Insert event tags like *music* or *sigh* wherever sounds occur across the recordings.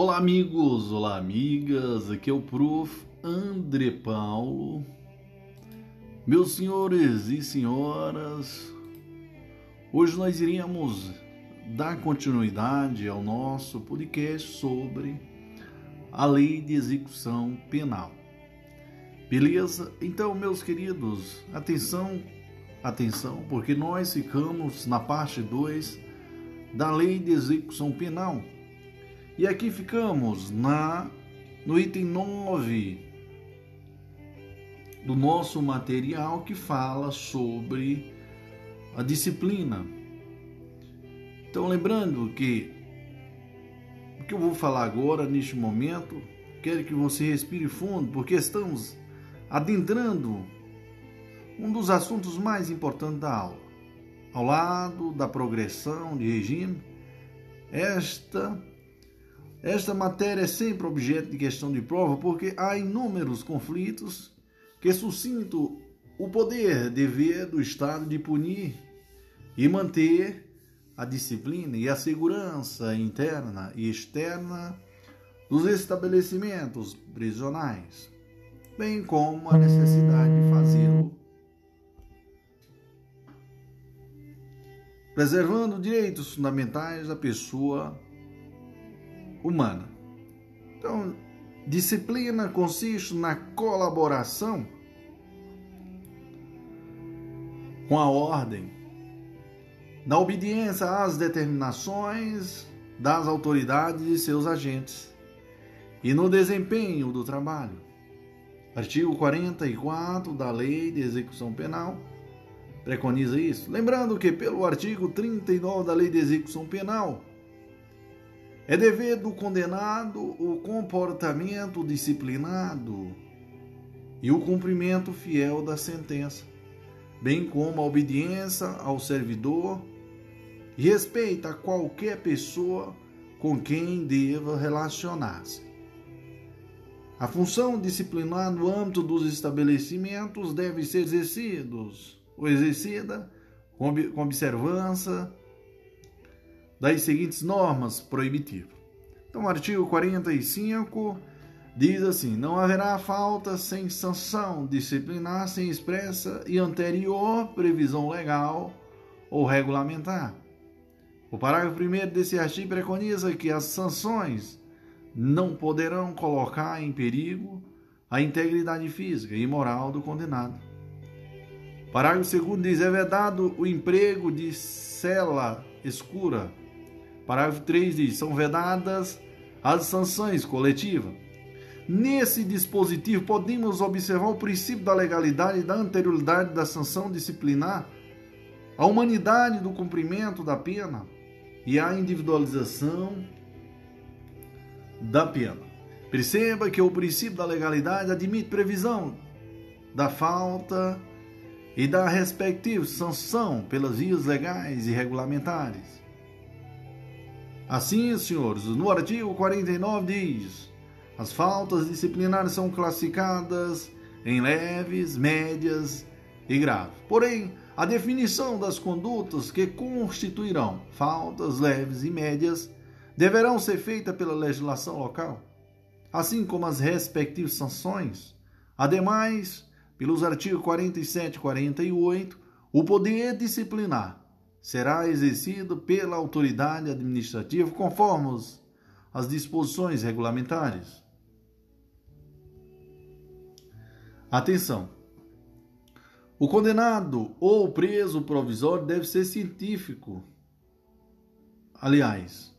Olá, amigos, olá, amigas. Aqui é o Prof. André Paulo. Meus senhores e senhoras, hoje nós iremos dar continuidade ao nosso podcast sobre a lei de execução penal. Beleza? Então, meus queridos, atenção, atenção, porque nós ficamos na parte 2 da lei de execução penal. E aqui ficamos na no item 9 do nosso material que fala sobre a disciplina. Então, lembrando que o que eu vou falar agora neste momento, quero que você respire fundo, porque estamos adentrando um dos assuntos mais importantes da aula. Ao lado da progressão de regime, esta esta matéria é sempre objeto de questão de prova porque há inúmeros conflitos que suscitam o poder dever do Estado de punir e manter a disciplina e a segurança interna e externa dos estabelecimentos prisionais, bem como a necessidade de fazê-lo preservando direitos fundamentais da pessoa humana. Então, disciplina consiste na colaboração com a ordem, na obediência às determinações das autoridades e seus agentes e no desempenho do trabalho. Artigo 44 da Lei de Execução Penal preconiza isso. Lembrando que, pelo artigo 39 da Lei de Execução Penal, é dever do condenado o comportamento disciplinado e o cumprimento fiel da sentença, bem como a obediência ao servidor e respeito a qualquer pessoa com quem deva relacionar-se. A função disciplinar no âmbito dos estabelecimentos deve ser ou exercida com observância das seguintes normas proibitivas. Então, o artigo 45 diz assim: não haverá falta sem sanção disciplinar, sem expressa e anterior previsão legal ou regulamentar. O parágrafo 1 desse artigo preconiza que as sanções não poderão colocar em perigo a integridade física e moral do condenado. Parágrafo 2 diz: é vedado o emprego de cela escura Parágrafo 3 diz: são vedadas as sanções coletivas. Nesse dispositivo, podemos observar o princípio da legalidade e da anterioridade da sanção disciplinar, a humanidade do cumprimento da pena e a individualização da pena. Perceba que o princípio da legalidade admite previsão da falta e da respectiva sanção pelas vias legais e regulamentares. Assim, senhores, no artigo 49 diz: as faltas disciplinares são classificadas em leves, médias e graves. Porém, a definição das condutas que constituirão faltas leves e médias deverão ser feita pela legislação local, assim como as respectivas sanções. Ademais, pelos artigos 47 e 48, o poder disciplinar será exercido pela autoridade administrativa conforme as disposições regulamentares. Atenção! O condenado ou preso provisório deve ser científico. Aliás,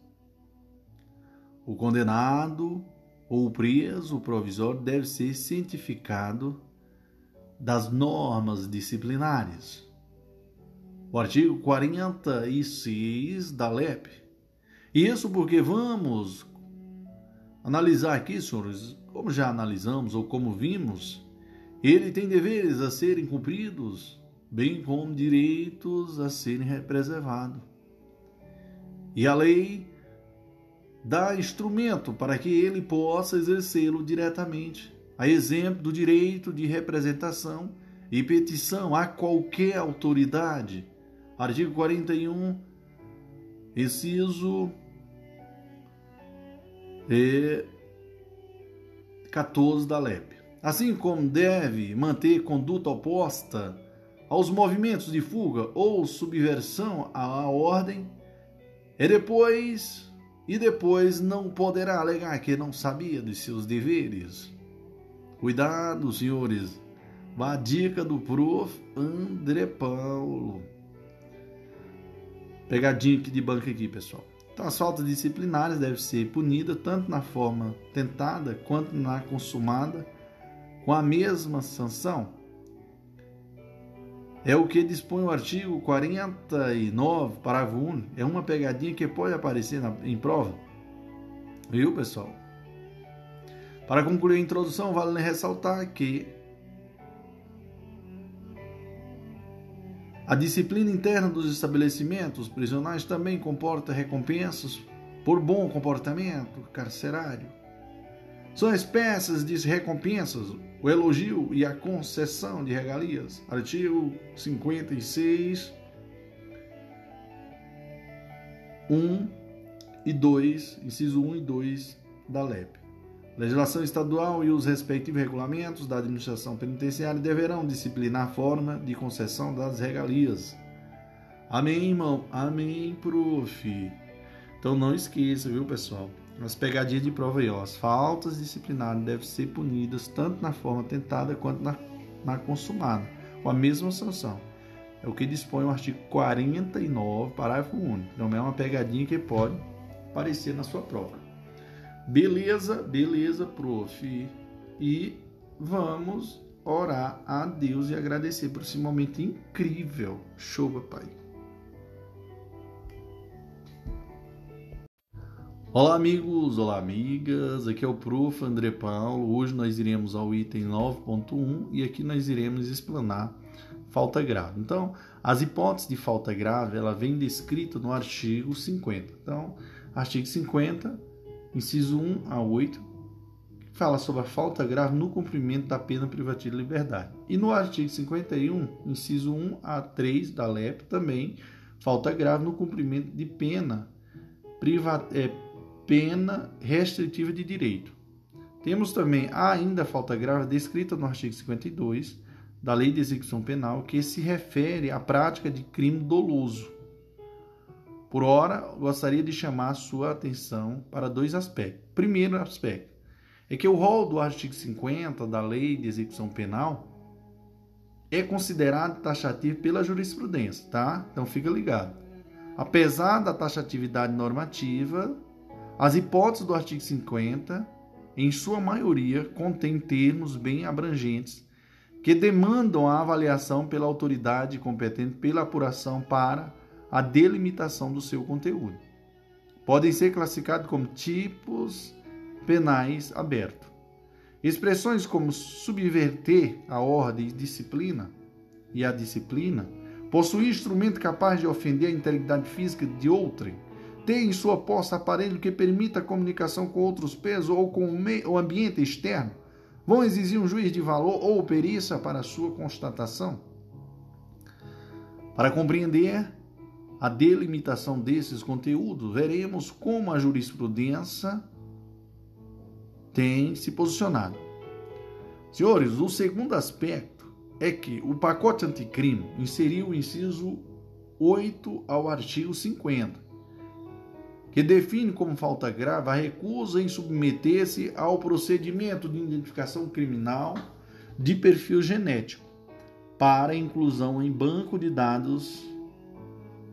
o condenado ou preso provisório deve ser cientificado das normas disciplinares o artigo 46 da LEP. Isso porque vamos analisar aqui, senhores, como já analisamos ou como vimos, ele tem deveres a serem cumpridos, bem como direitos a serem preservados. E a lei dá instrumento para que ele possa exercê-lo diretamente, a exemplo do direito de representação e petição a qualquer autoridade Artigo 41, inciso e 14 da LEP. Assim como deve manter conduta oposta aos movimentos de fuga ou subversão à ordem, e depois e depois não poderá alegar que não sabia dos seus deveres. Cuidado, senhores. A dica do prof. André Paulo. Pegadinha aqui de banco aqui, pessoal. Então, as faltas disciplinares devem ser punidas tanto na forma tentada quanto na consumada com a mesma sanção. É o que dispõe o artigo 49, parágrafo 1. É uma pegadinha que pode aparecer na, em prova. Viu, pessoal? Para concluir a introdução, vale ressaltar que A disciplina interna dos estabelecimentos prisionais também comporta recompensas por bom comportamento carcerário. São espécies de recompensas o elogio e a concessão de regalias. Artigo 56, 1 e 2, inciso 1 e 2 da LEP legislação estadual e os respectivos regulamentos da administração penitenciária deverão disciplinar a forma de concessão das regalias. Amém, irmão? Amém, prof. Então não esqueça, viu, pessoal? As pegadinhas de prova aí, ó. As faltas disciplinares devem ser punidas tanto na forma tentada quanto na, na consumada, com a mesma sanção. É o que dispõe o artigo 49, parágrafo único. Não é uma pegadinha que pode aparecer na sua prova. Beleza, beleza, prof. E vamos orar a Deus e agradecer por esse momento incrível. Show, papai. Olá, amigos, olá, amigas. Aqui é o Prof. André Paulo. Hoje nós iremos ao item 9.1 e aqui nós iremos explanar falta grave. Então, as hipóteses de falta grave, ela vem descrita no artigo 50. Então, artigo 50 inciso 1 a 8, fala sobre a falta grave no cumprimento da pena privativa de liberdade. E no artigo 51, inciso 1 a 3 da LEP, também falta grave no cumprimento de pena, priva, é, pena restritiva de direito. Temos também ainda a falta grave descrita no artigo 52 da Lei de Execução Penal, que se refere à prática de crime doloso por ora, gostaria de chamar sua atenção para dois aspectos. Primeiro aspecto é que o rol do artigo 50 da Lei de Execução Penal é considerado taxativo pela jurisprudência, tá? Então fica ligado. Apesar da taxatividade normativa, as hipóteses do artigo 50, em sua maioria, contêm termos bem abrangentes que demandam a avaliação pela autoridade competente pela apuração para a delimitação do seu conteúdo. Podem ser classificados como tipos penais abertos. Expressões como subverter a ordem e disciplina e a disciplina, possuir instrumento capaz de ofender a integridade física de outrem, ter em sua posse aparelho que permita a comunicação com outros pesos ou com o ambiente externo, vão exigir um juiz de valor ou perícia para sua constatação. Para compreender a delimitação desses conteúdos, veremos como a jurisprudência tem se posicionado. Senhores, o segundo aspecto é que o pacote anticrime inseriu o inciso 8 ao artigo 50, que define como falta grave a recusa em submeter-se ao procedimento de identificação criminal de perfil genético para inclusão em banco de dados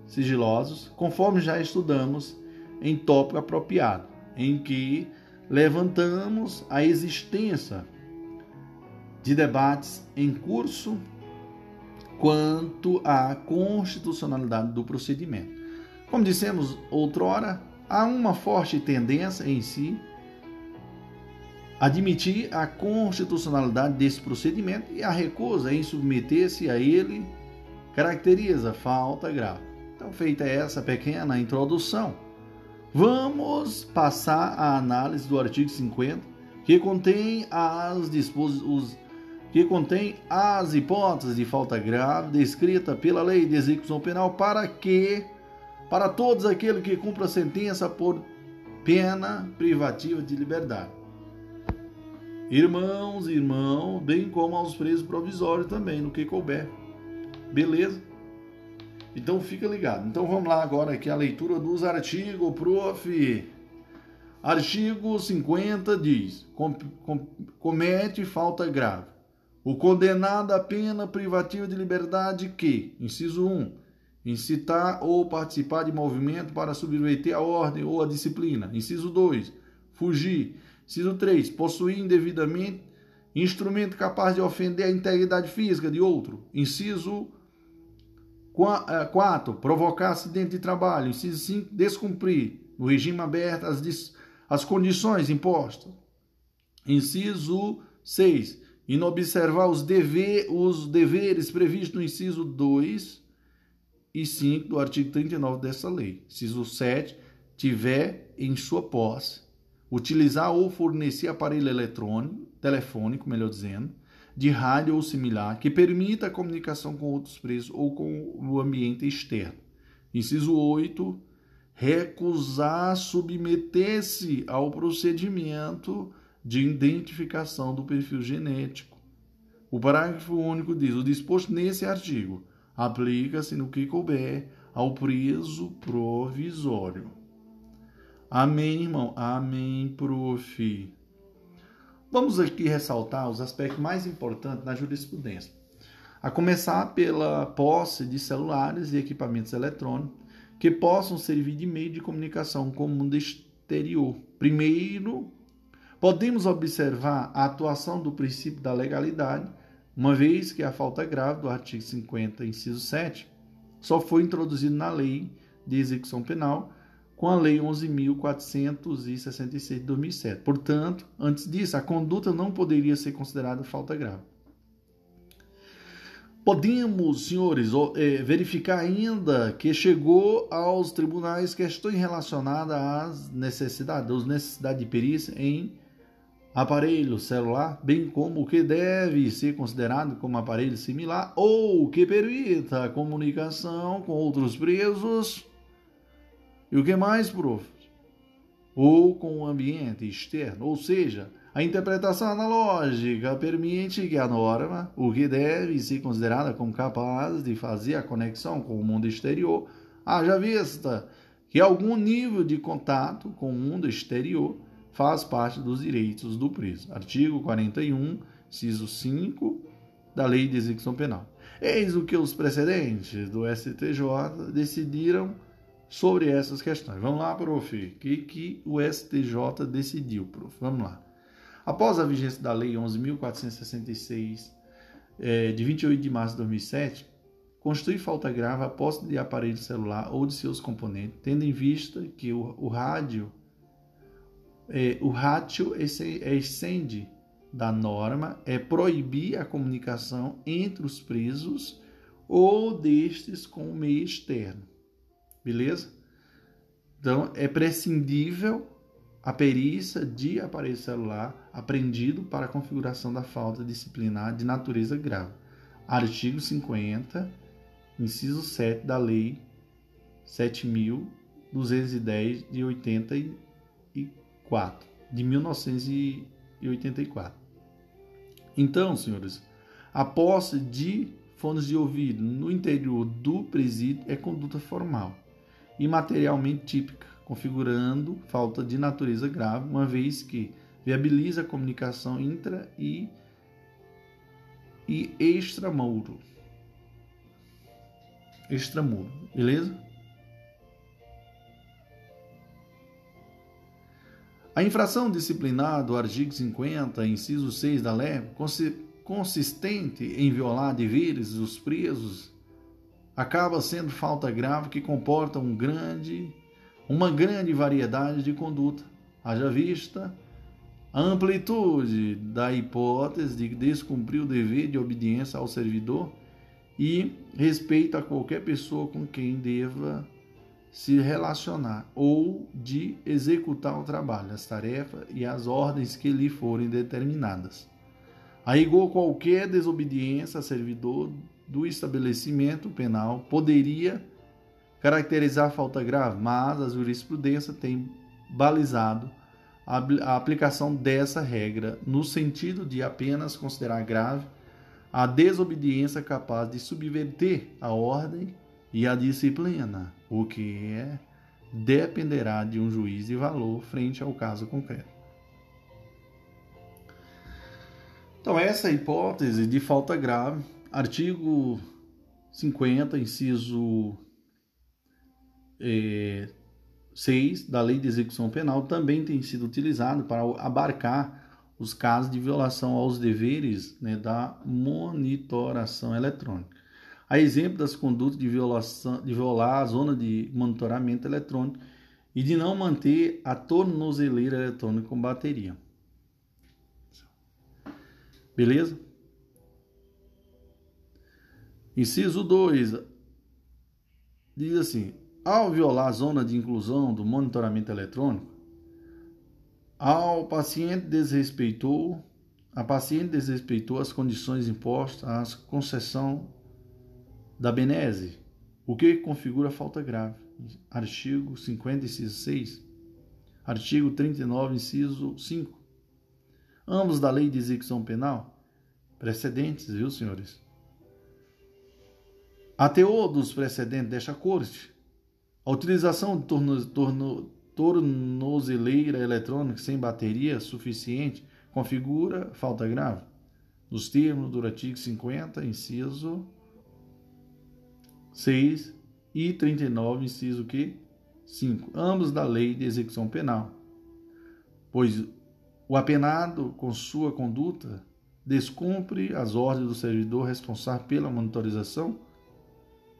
sigilosos, conforme já estudamos em tópico apropriado, em que levantamos a existência de debates em curso quanto à constitucionalidade do procedimento. Como dissemos outrora, há uma forte tendência em si admitir a constitucionalidade desse procedimento e a recusa em submeter-se a ele caracteriza falta grave. Então, feita essa pequena introdução, vamos passar à análise do artigo 50, que contém as disposições que contém as hipóteses de falta grave descrita pela Lei de Execução Penal para que para todos aqueles que cumpram a sentença por pena privativa de liberdade. Irmãos, irmão, bem como aos presos provisórios também, no que couber. Beleza? Então fica ligado. Então vamos lá agora aqui a leitura dos artigos, prof. Artigo 50 diz: com, com, comete falta grave. O condenado à pena privativa de liberdade que, inciso 1, incitar ou participar de movimento para subverter a ordem ou a disciplina. Inciso 2, fugir. Inciso 3, possuir indevidamente instrumento capaz de ofender a integridade física de outro. Inciso 4, eh, provocar acidente de trabalho. Inciso 5, descumprir no regime aberto as, as condições impostas. Inciso 6, inobservar os, dever, os deveres previstos no inciso 2 e 5 do artigo 39 dessa lei. Inciso 7, tiver em sua posse, utilizar ou fornecer aparelho eletrônico, telefônico, melhor dizendo, de rádio ou similar, que permita a comunicação com outros presos ou com o ambiente externo. Inciso 8, recusar submeter-se ao procedimento de identificação do perfil genético. O parágrafo único diz: o disposto nesse artigo aplica-se no que couber ao preso provisório. Amém, irmão? Amém, prof. Vamos aqui ressaltar os aspectos mais importantes da jurisprudência. A começar pela posse de celulares e equipamentos eletrônicos que possam servir de meio de comunicação com o mundo exterior. Primeiro, podemos observar a atuação do princípio da legalidade uma vez que a falta grave do artigo 50, inciso 7, só foi introduzida na lei de execução penal com a lei 11.466 de 2007. Portanto, antes disso, a conduta não poderia ser considerada falta grave. Podemos, senhores, é, verificar ainda que chegou aos tribunais questões relacionadas às necessidades, às necessidades de perícia em aparelho celular, bem como o que deve ser considerado como aparelho similar ou que permita a comunicação com outros presos. E o que mais, prof? Ou com o ambiente externo, ou seja, a interpretação analógica permite que a norma, o que deve ser considerada como capaz de fazer a conexão com o mundo exterior, haja vista que algum nível de contato com o mundo exterior faz parte dos direitos do preso. Artigo 41, inciso 5 da Lei de Execução Penal. Eis o que os precedentes do STJ decidiram sobre essas questões. Vamos lá, prof. O que, que o STJ decidiu, prof? Vamos lá. Após a vigência da Lei 11.466, é, de 28 de março de 2007, constitui falta grave a posse de aparelho celular ou de seus componentes, tendo em vista que o, o rádio é, o ratio excende da norma é proibir a comunicação entre os presos ou destes com o meio externo. Beleza? Então, é prescindível a perícia de aparelho celular apreendido para a configuração da falta disciplinar de natureza grave. Artigo 50, inciso 7 da Lei 7.210 de 84. 4, de 1984. Então, senhores, a posse de fones de ouvido no interior do presídio é conduta formal e materialmente típica, configurando falta de natureza grave, uma vez que viabiliza a comunicação intra e, e extramuro. Extramuro, beleza? A infração disciplinar do artigo 50, inciso 6 da lei, consistente em violar deveres dos presos, acaba sendo falta grave que comporta um grande, uma grande variedade de conduta, haja vista a amplitude da hipótese de descumprir o dever de obediência ao servidor e respeito a qualquer pessoa com quem deva se relacionar ou de executar o trabalho, as tarefas e as ordens que lhe forem determinadas. A rigor, qualquer desobediência a servidor do estabelecimento penal poderia caracterizar falta grave, mas a jurisprudência tem balizado a aplicação dessa regra no sentido de apenas considerar grave a desobediência capaz de subverter a ordem e a disciplina, o que é dependerá de um juiz de valor frente ao caso concreto. Então, essa é hipótese de falta grave, artigo 50, inciso é, 6 da Lei de Execução Penal, também tem sido utilizado para abarcar os casos de violação aos deveres né, da monitoração eletrônica. A exemplo das condutas de, violação, de violar a zona de monitoramento eletrônico e de não manter a tornozeleira eletrônica com bateria. Beleza? Inciso 2 diz assim: ao violar a zona de inclusão do monitoramento eletrônico, ao paciente desrespeitou, a paciente desrespeitou as condições impostas à concessão da benese, o que configura falta grave. Artigo 50, inciso 6. Artigo 39, inciso 5. Ambos da Lei de Execução Penal, precedentes, viu, senhores? A teor dos precedentes desta corte, a utilização de torno, torno, tornozeleira eletrônica sem bateria suficiente configura falta grave. Nos termos do artigo 50, inciso 6 e 39, inciso que 5, ambos da Lei de Execução Penal. Pois o apenado, com sua conduta, descumpre as ordens do servidor responsável pela monitorização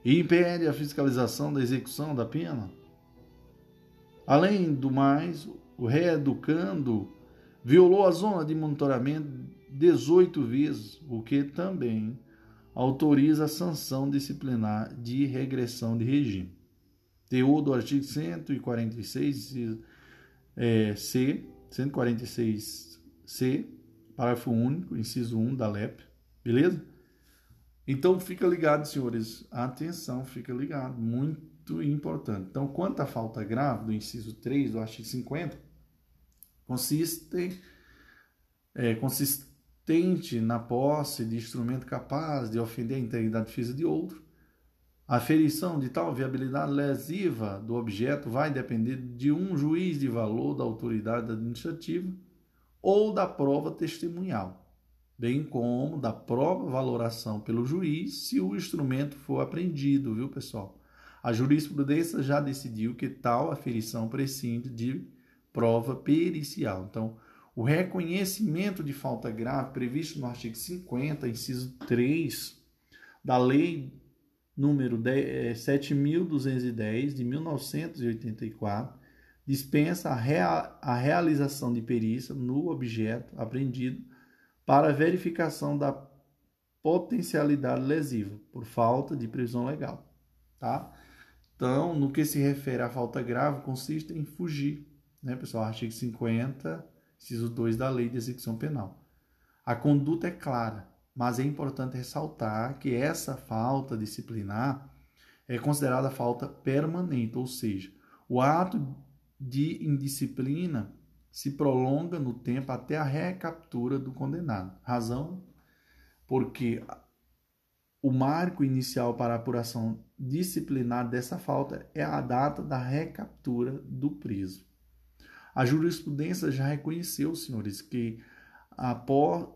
e impede a fiscalização da execução da pena Além do mais, o reeducando violou a zona de monitoramento 18 vezes, o que também autoriza a sanção disciplinar de regressão de regime. Teor do artigo 146 é, C, 146C, parágrafo único, inciso 1 da LEP, beleza? Então fica ligado, senhores, atenção, fica ligado, muito importante. Então, quanto à falta grave do inciso 3 do artigo 50, consiste, é, consistente na posse de instrumento capaz de ofender a integridade física de outro, a aferição de tal viabilidade lesiva do objeto vai depender de um juiz de valor da autoridade administrativa ou da prova testemunhal, bem como da própria valoração pelo juiz se o instrumento for apreendido, viu, pessoal? A jurisprudência já decidiu que tal aferição prescinde de prova pericial. Então, o reconhecimento de falta grave previsto no artigo 50, inciso 3 da Lei número 7.210 de 1984 dispensa a, rea, a realização de perícia no objeto apreendido para verificação da potencialidade lesiva por falta de previsão legal, tá? Então, no que se refere à falta grave, consiste em fugir, né, pessoal? Artigo 50, inciso 2 da Lei de Execução Penal. A conduta é clara, mas é importante ressaltar que essa falta disciplinar é considerada falta permanente, ou seja, o ato de indisciplina se prolonga no tempo até a recaptura do condenado. Razão porque o marco inicial para a apuração disciplinar dessa falta é a data da recaptura do preso. A jurisprudência já reconheceu, senhores, que a,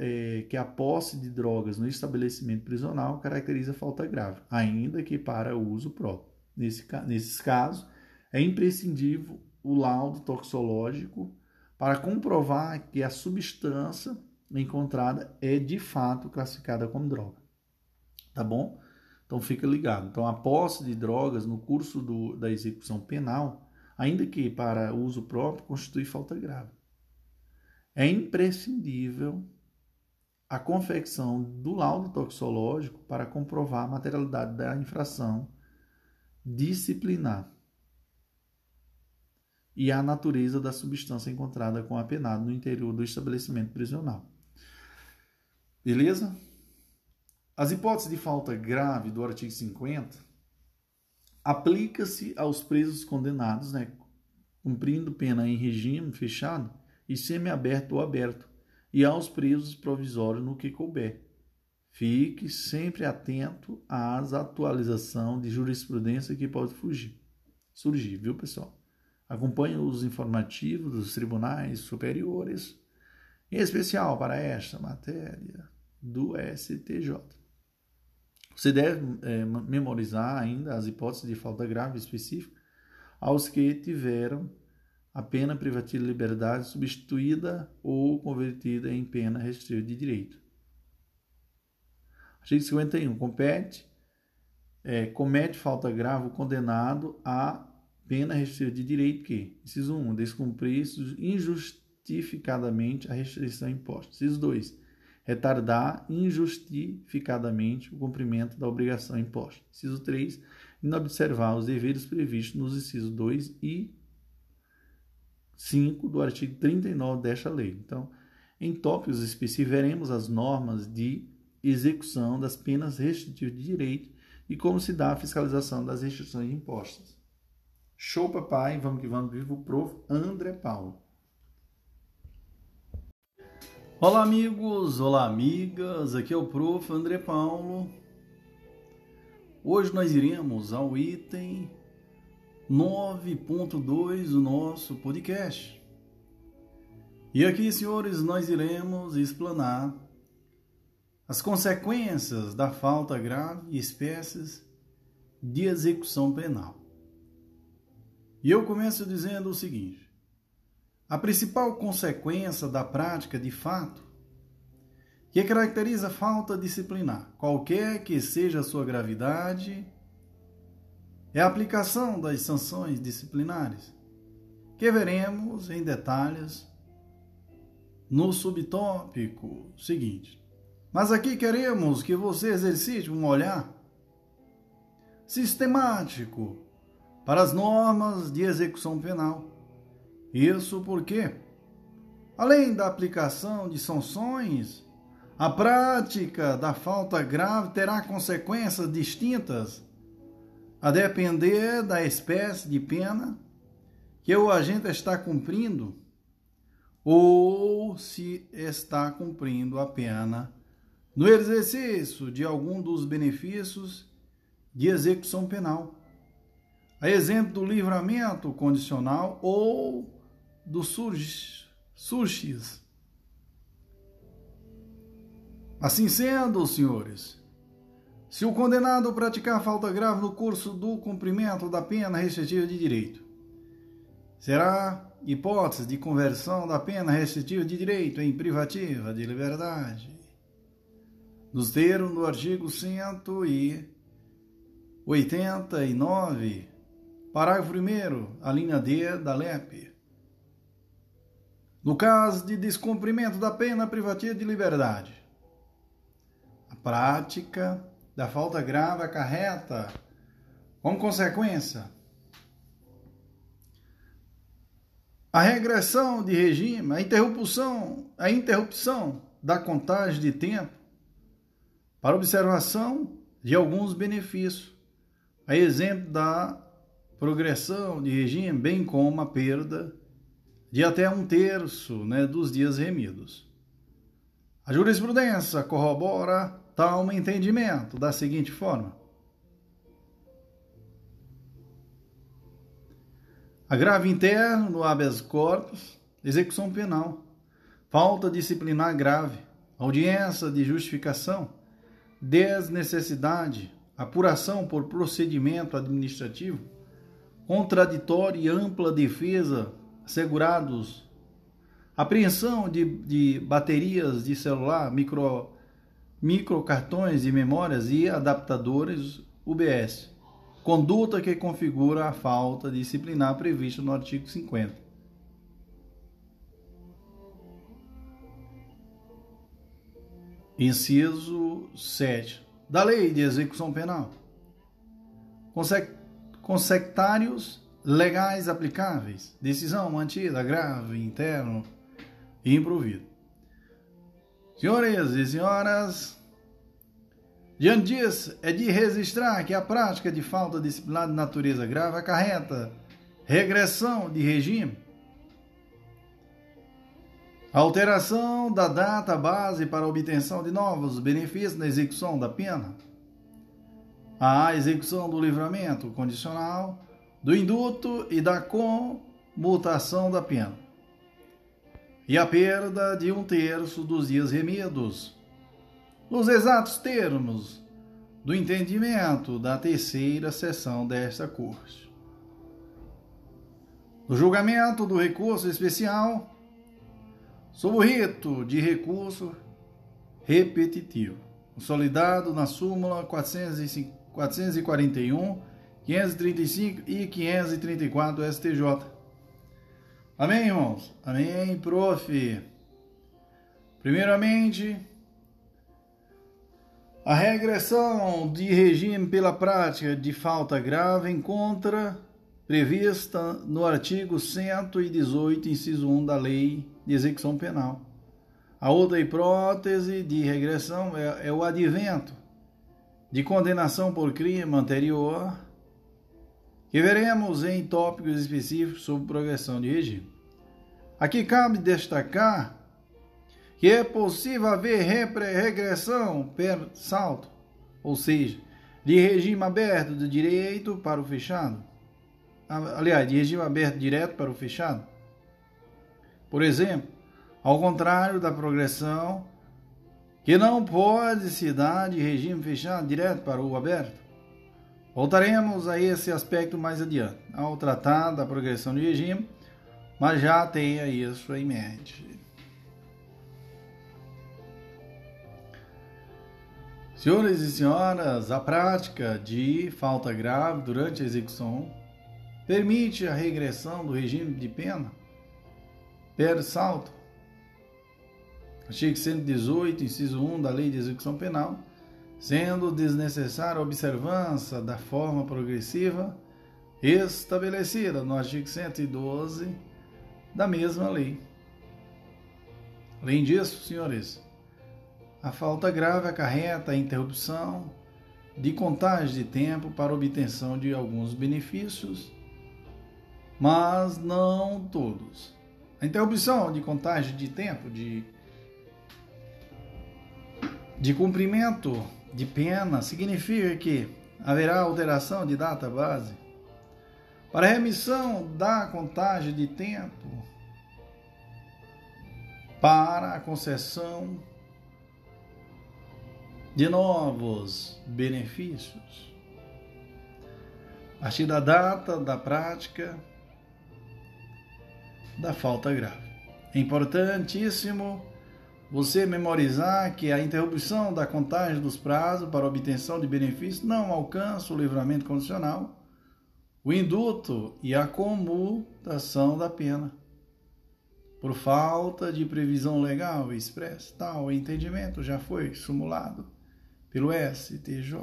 é, que a posse de drogas no estabelecimento prisional caracteriza falta grave, ainda que para uso próprio. Nesse, nesses casos, é imprescindível o laudo toxicológico para comprovar que a substância encontrada é de fato classificada como droga. Tá bom? Então fica ligado. Então a posse de drogas no curso do, da execução penal, ainda que para uso próprio, constitui falta grave. É imprescindível a confecção do laudo toxicológico para comprovar a materialidade da infração disciplinar e a natureza da substância encontrada com a penado no interior do estabelecimento prisional. Beleza? As hipóteses de falta grave do artigo 50 aplica-se aos presos condenados, né, cumprindo pena em regime fechado e semiaberto ou aberto, e aos presos provisórios no que couber. Fique sempre atento às atualizações de jurisprudência que pode fugir, surgir, viu, pessoal? Acompanhe os informativos dos tribunais superiores, em especial para esta matéria do STJ. Você deve é, memorizar ainda as hipóteses de falta grave específica aos que tiveram a pena privativa de liberdade substituída ou convertida em pena restritiva de direito. Artigo 51. Compete, é, comete falta grave o condenado a pena restritiva de direito que, inciso 1, descumprir injustificadamente a restrição imposta. Inciso 2, retardar injustificadamente o cumprimento da obrigação imposta. Inciso 3, inobservar os deveres previstos nos incisos 2 e 5 do artigo 39 desta lei. Então, em tópicos específicos, veremos as normas de execução das penas restritivas de direito e como se dá a fiscalização das restrições impostas. Show, papai! Vamos que vamos, vivo o prof. André Paulo. Olá, amigos! Olá, amigas! Aqui é o prof. André Paulo. Hoje nós iremos ao item 9.2 do nosso podcast. E aqui, senhores, nós iremos explanar as consequências da falta grave e espécies de execução penal. E eu começo dizendo o seguinte: a principal consequência da prática de fato que caracteriza a falta disciplinar, qualquer que seja a sua gravidade é a aplicação das sanções disciplinares, que veremos em detalhes no subtópico seguinte. Mas aqui queremos que você exercite um olhar sistemático para as normas de execução penal. Isso porque, além da aplicação de sanções, a prática da falta grave terá consequências distintas a depender da espécie de pena que o agente está cumprindo ou se está cumprindo a pena no exercício de algum dos benefícios de execução penal. A exemplo do livramento condicional ou do surgis. Assim sendo, senhores, se o condenado praticar falta grave no curso do cumprimento da pena restritiva de direito, será hipótese de conversão da pena restritiva de direito em privativa de liberdade. Nos termos do artigo 189, parágrafo 1, a linha D da LEP. No caso de descumprimento da pena privativa de liberdade, a prática da falta grave acarreta, como consequência, a regressão de regime, a interrupção, a interrupção da contagem de tempo para observação de alguns benefícios, a exemplo da progressão de regime, bem como a perda de até um terço né, dos dias remidos. A jurisprudência corrobora tal entendimento da seguinte forma: agravo interno no habeas corpus, execução penal, falta disciplinar grave, audiência de justificação, desnecessidade, apuração por procedimento administrativo, contraditória e ampla defesa segurados, apreensão de, de baterias de celular, micro, microcartões de memórias e adaptadores UBS, conduta que configura a falta disciplinar prevista no artigo 50. Inciso 7 da Lei de Execução Penal. Consectários legais aplicáveis, decisão mantida, grave, interno e improvido. Senhores e senhoras, diante disso, é de registrar que a prática de falta disciplinar de natureza grave acarreta regressão de regime, alteração da data base para obtenção de novos benefícios na execução da pena, a execução do livramento condicional, do induto e da comutação da pena, e a perda de um terço dos dias remidos, nos exatos termos do entendimento da terceira sessão desta Corte. No julgamento do recurso especial, sob o rito de recurso repetitivo, consolidado na súmula 441, 535 e 534 STJ. Amém, irmãos? Amém, prof. Primeiramente, a regressão de regime pela prática de falta grave encontra prevista no artigo 118, inciso 1 da Lei de Execução Penal. A outra hipótese de regressão é, é o advento de condenação por crime anterior, que veremos em tópicos específicos sobre progressão de regime. Aqui cabe destacar que é possível haver regressão per salto, ou seja, de regime aberto do direito para o fechado. Aliás, de regime aberto direto para o fechado. Por exemplo, ao contrário da progressão, que não pode se dar de regime fechado direto para o aberto. Voltaremos a esse aspecto mais adiante, ao tratar da progressão de regime, mas já tenha isso em mente. Senhores e senhoras, a prática de falta grave durante a execução permite a regressão do regime de pena per salto. Artigo 118, inciso 1 da Lei de Execução Penal, sendo desnecessária a observância da forma progressiva estabelecida no artigo 112 da mesma lei. Além disso, senhores, a falta grave acarreta a interrupção de contagem de tempo para obtenção de alguns benefícios, mas não todos. A interrupção de contagem de tempo de, de cumprimento de pena significa que haverá alteração de data base para remissão da contagem de tempo para a concessão de novos benefícios. A partir da data da prática da falta grave. É importantíssimo você memorizar que a interrupção da contagem dos prazos para obtenção de benefícios não alcança o livramento condicional, o induto e a comutação da pena por falta de previsão legal expressa. Tal entendimento já foi simulado pelo STJ.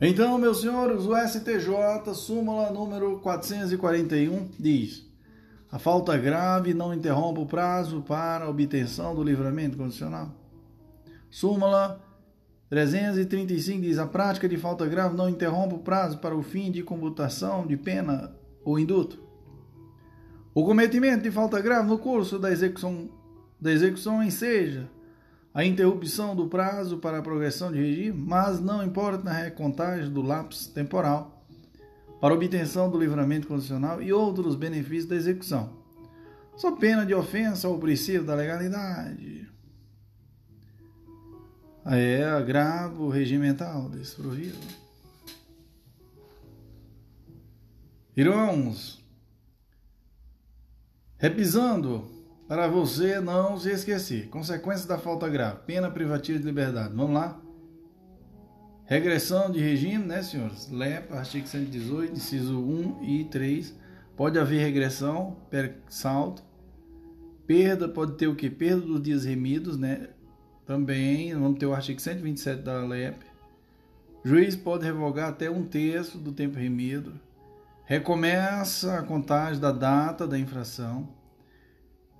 Então, meus senhores, o STJ, súmula número 441, diz: a falta grave não interrompe o prazo para obtenção do livramento condicional. Súmula 335 diz: a prática de falta grave não interrompe o prazo para o fim de computação de pena ou induto. O cometimento de falta grave no curso da execução, da execução enseja a interrupção do prazo para a progressão de regime, mas não importa na recontagem do lapso temporal para obtenção do livramento condicional e outros benefícios da execução, sob pena de ofensa ao princípio da legalidade. É agravo regimental desprovido. Irmãos, repisando para você não se esquecer. Consequências da falta grave. Pena privativa de liberdade. Vamos lá? Regressão de regime, né, senhores? LEP, artigo 118, inciso 1 e 3. Pode haver regressão, per salto. Perda, pode ter o que? Perda dos dias remidos, né? Também, vamos ter o artigo 127 da LEP. Juiz pode revogar até um terço do tempo remido. Recomeça a contagem da data da infração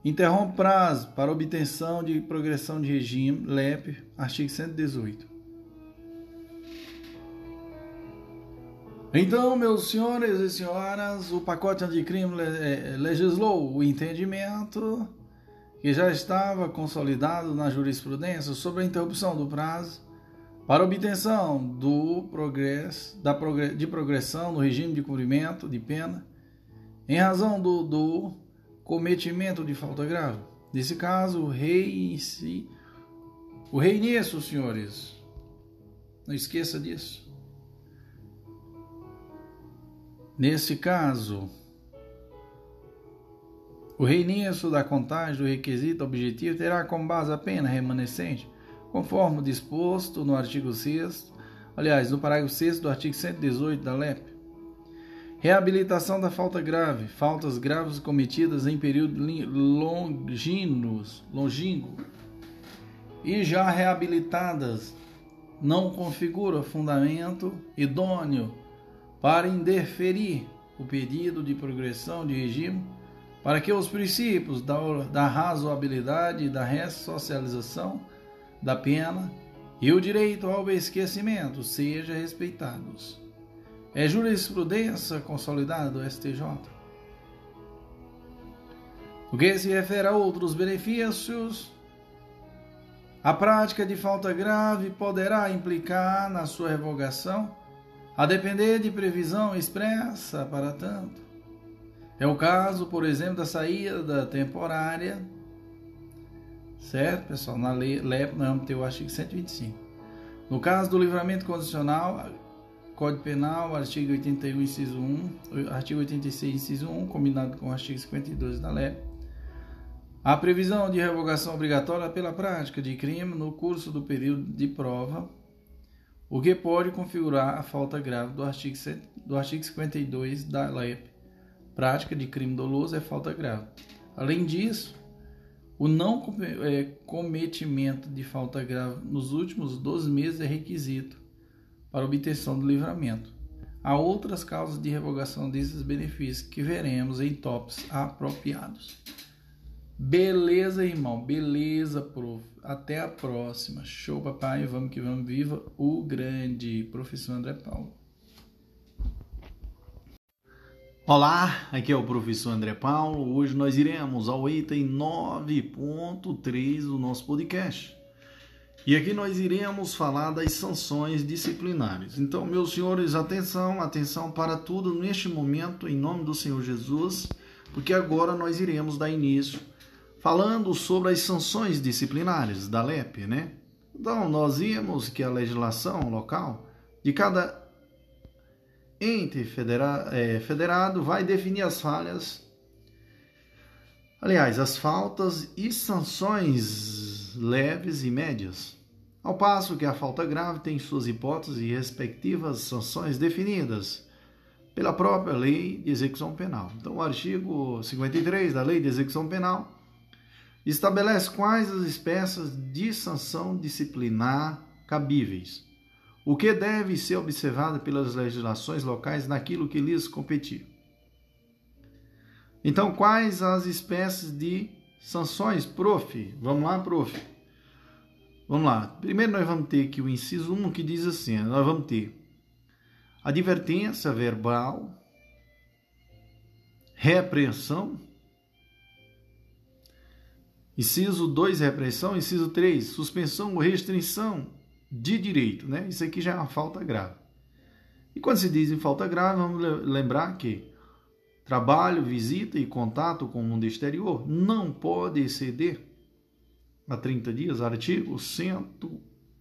Interrompe prazo para obtenção de progressão de regime, LEP, artigo 118. Então, meus senhores e senhoras, o pacote anticrime eh, legislou o entendimento que já estava consolidado na jurisprudência sobre a interrupção do prazo para obtenção do progresso, da, de progressão no regime de cumprimento de pena em razão do, do cometimento de falta grave. Nesse caso, o rei si, o rei nisso, senhores, não esqueça disso. Nesse caso, o reinício da contagem do requisito objetivo terá como base a pena remanescente, conforme disposto no artigo 6 aliás, no parágrafo 6 do artigo 118 da LEP. Reabilitação da falta grave, faltas graves cometidas em período longínquos, longínquo e já reabilitadas não configura fundamento idôneo para indeferir o pedido de progressão de regime, para que os princípios da, da razoabilidade da ressocialização da pena e o direito ao esquecimento sejam respeitados. É jurisprudência consolidada do STJ. O que se refere a outros benefícios, a prática de falta grave poderá implicar na sua revogação a depender de previsão expressa para tanto. É o caso, por exemplo, da saída temporária, certo, pessoal? Na lei LEP nós vamos ter o artigo 125. No caso do livramento condicional, Código Penal, artigo 81, inciso 1, artigo 86, inciso 1, combinado com o artigo 52 da LEP, a previsão de revogação obrigatória pela prática de crime no curso do período de prova o que pode configurar a falta grave do artigo, do artigo 52 da LEP. Prática de crime doloso é falta grave. Além disso, o não é, cometimento de falta grave nos últimos 12 meses é requisito para obtenção do livramento. Há outras causas de revogação desses benefícios que veremos em tops apropriados. Beleza, irmão. Beleza, prof. Até a próxima. Show, papai. Vamos que vamos. Viva o grande professor André Paulo. Olá, aqui é o professor André Paulo. Hoje nós iremos ao item 9.3 do nosso podcast. E aqui nós iremos falar das sanções disciplinares. Então, meus senhores, atenção, atenção para tudo neste momento, em nome do Senhor Jesus, porque agora nós iremos dar início falando sobre as sanções disciplinares da LEP, né? Então, nós vimos que a legislação local de cada ente federa é, federado vai definir as falhas, aliás, as faltas e sanções leves e médias, ao passo que a falta grave tem suas hipóteses e respectivas sanções definidas pela própria Lei de Execução Penal. Então, o artigo 53 da Lei de Execução Penal estabelece quais as espécies de sanção disciplinar cabíveis, o que deve ser observado pelas legislações locais naquilo que lhes competir. Então, quais as espécies de sanções, prof? Vamos lá, prof. Vamos lá. Primeiro nós vamos ter aqui o inciso 1 que diz assim: nós vamos ter advertência verbal, repreensão, Inciso 2, repressão. Inciso 3, suspensão ou restrição de direito. Né? Isso aqui já é uma falta grave. E quando se diz em falta grave, vamos lembrar que trabalho, visita e contato com o mundo exterior não pode exceder a 30 dias, artigo, 100,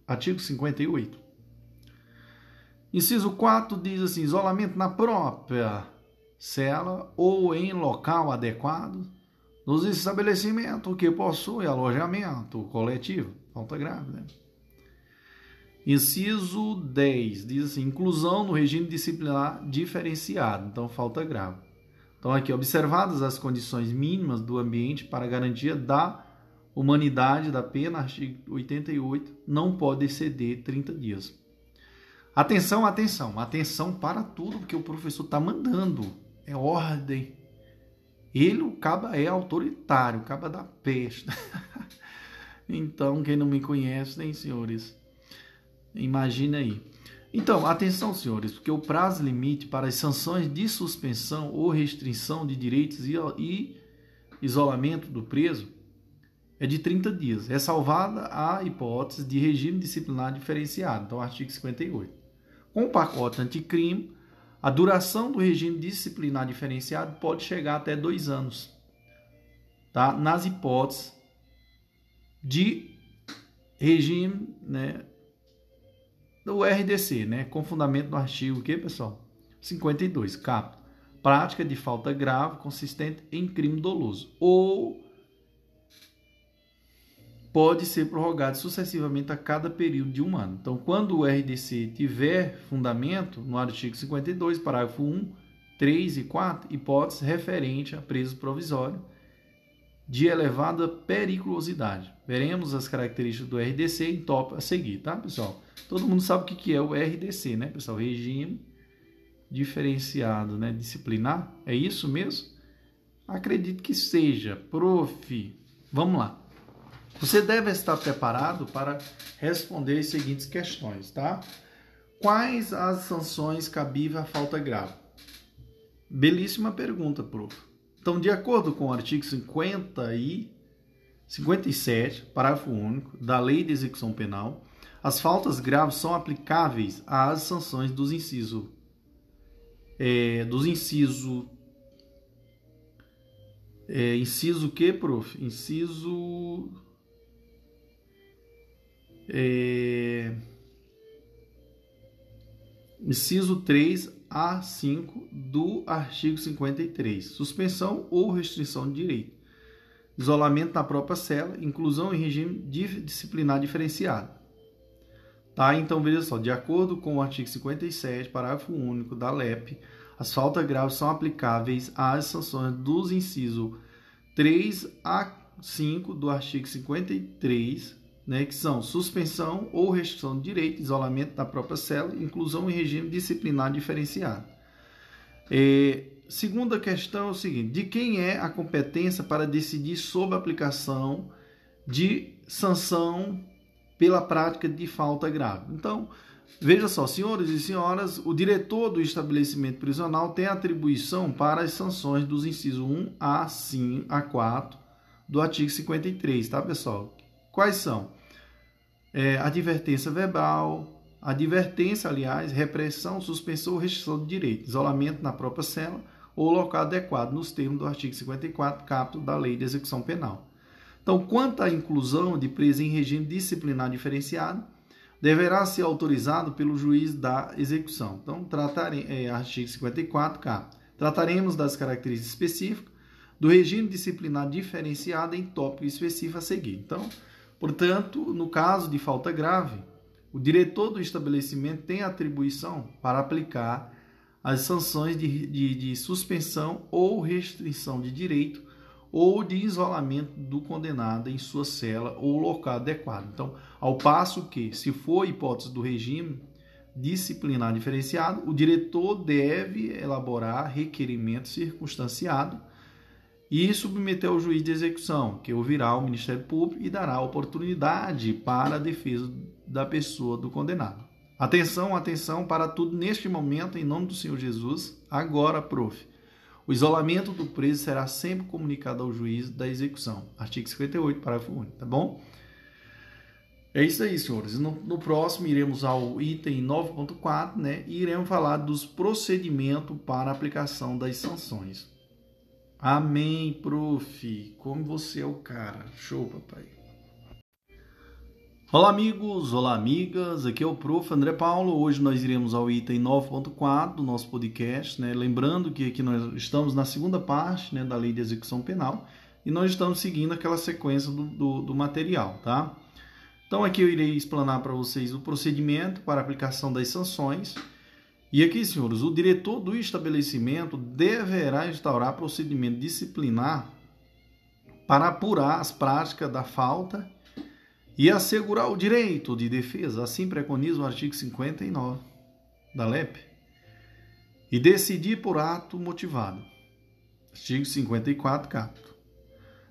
artigo 58. Inciso 4 diz assim: isolamento na própria cela ou em local adequado nos estabelecimentos que possuem alojamento coletivo. Falta grave, né? Inciso 10 diz assim: inclusão no regime disciplinar diferenciado. Então, falta grave. Então, aqui, observadas as condições mínimas do ambiente para garantia da humanidade da pena, artigo 88, não pode exceder 30 dias. Atenção, atenção, atenção para tudo que o professor está mandando. É ordem ele, o caba é autoritário, o caba da peste. *laughs* então, quem não me conhece, nem senhores, imagina aí. Então, atenção, senhores, porque o prazo limite para as sanções de suspensão ou restrição de direitos e isolamento do preso é de 30 dias. É salvada a hipótese de regime disciplinar diferenciado, então artigo 58. Com o pacote anticrime, a duração do regime disciplinar diferenciado pode chegar até dois anos, tá? nas hipóteses de regime né, do RDC, né, com fundamento no artigo que, pessoal? 52, caput. Prática de falta grave consistente em crime doloso ou pode ser prorrogado sucessivamente a cada período de um ano. Então, quando o RDC tiver fundamento no artigo 52, parágrafo 1, 3 e 4, hipótese referente a preso provisório de elevada periculosidade. Veremos as características do RDC em top a seguir, tá, pessoal? Todo mundo sabe o que é o RDC, né, pessoal? Regime diferenciado, né, disciplinar. É isso mesmo? Acredito que seja. Prof. Vamos lá. Você deve estar preparado para responder as seguintes questões, tá? Quais as sanções cabíveis à falta grave? Belíssima pergunta, prof. Então, de acordo com o artigo 50 e 57, parágrafo único da Lei de Execução Penal, as faltas graves são aplicáveis às sanções dos incisos é, dos inciso é, inciso que, prof? Inciso é, inciso 3 a 5 do artigo 53, suspensão ou restrição de direito, isolamento na própria cela, inclusão em regime disciplinar diferenciado. Tá? Então, veja só, de acordo com o artigo 57, parágrafo único da LEP, as faltas graves são aplicáveis às sanções dos incisos 3 a 5 do artigo 53 né, que são suspensão ou restrição de direito, isolamento da própria cela, inclusão em regime disciplinar diferenciado. É, segunda questão é o seguinte: de quem é a competência para decidir sobre a aplicação de sanção pela prática de falta grave? Então, veja só, senhores e senhoras, o diretor do estabelecimento prisional tem atribuição para as sanções dos incisos 1 a 5 a 4 do artigo 53, tá, pessoal? Quais são? É, advertência verbal, advertência, aliás, repressão, suspensão ou restrição de direito, isolamento na própria cela ou local adequado, nos termos do artigo 54, capítulo da Lei de Execução Penal. Então, quanto à inclusão de preso em regime disciplinar diferenciado, deverá ser autorizado pelo juiz da execução. Então, tratarem, é, artigo 54, capítulo. Trataremos das características específicas do regime disciplinar diferenciado em tópico específico a seguir. Então, Portanto, no caso de falta grave, o diretor do estabelecimento tem atribuição para aplicar as sanções de, de, de, suspensão ou restrição de direito ou de isolamento do condenado em sua cela ou local adequado. Então, ao passo que, se for hipótese do regime disciplinar diferenciado, o diretor deve elaborar requerimento circunstanciado e submeter ao juiz de execução, que ouvirá o Ministério Público e dará oportunidade para a defesa da pessoa do condenado. Atenção, atenção para tudo neste momento, em nome do Senhor Jesus. Agora, prof. O isolamento do preso será sempre comunicado ao juiz da execução. Artigo 58, parágrafo único, tá bom? É isso aí, senhores. No, no próximo, iremos ao item 9.4, né? E iremos falar dos procedimentos para aplicação das sanções. Amém, prof. Como você é o cara. Show, papai. Olá, amigos. Olá, amigas. Aqui é o prof. André Paulo. Hoje nós iremos ao item 9.4 do nosso podcast, né? Lembrando que aqui nós estamos na segunda parte, né, da Lei de Execução Penal e nós estamos seguindo aquela sequência do, do, do material, tá? Então aqui eu irei explanar para vocês o procedimento para aplicação das sanções e aqui, senhores, o diretor do estabelecimento deverá instaurar procedimento disciplinar para apurar as práticas da falta e assegurar o direito de defesa, assim preconiza o artigo 59 da LEP, e decidir por ato motivado. Artigo 54, capto.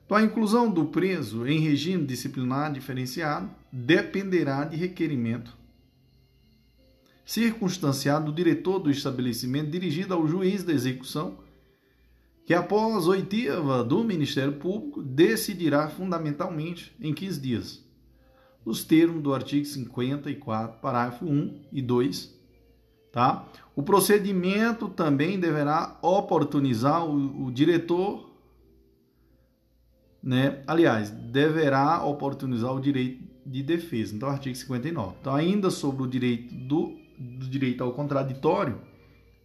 Então, a inclusão do preso em regime disciplinar diferenciado dependerá de requerimento circunstanciado do diretor do estabelecimento dirigido ao juiz da execução, que após oitiva do Ministério Público decidirá fundamentalmente em 15 dias, nos termos do artigo 54, parágrafo 1 e 2, tá? O procedimento também deverá oportunizar o, o diretor né? Aliás, deverá oportunizar o direito de defesa. Então, artigo 59. Então, ainda sobre o direito do, do direito ao contraditório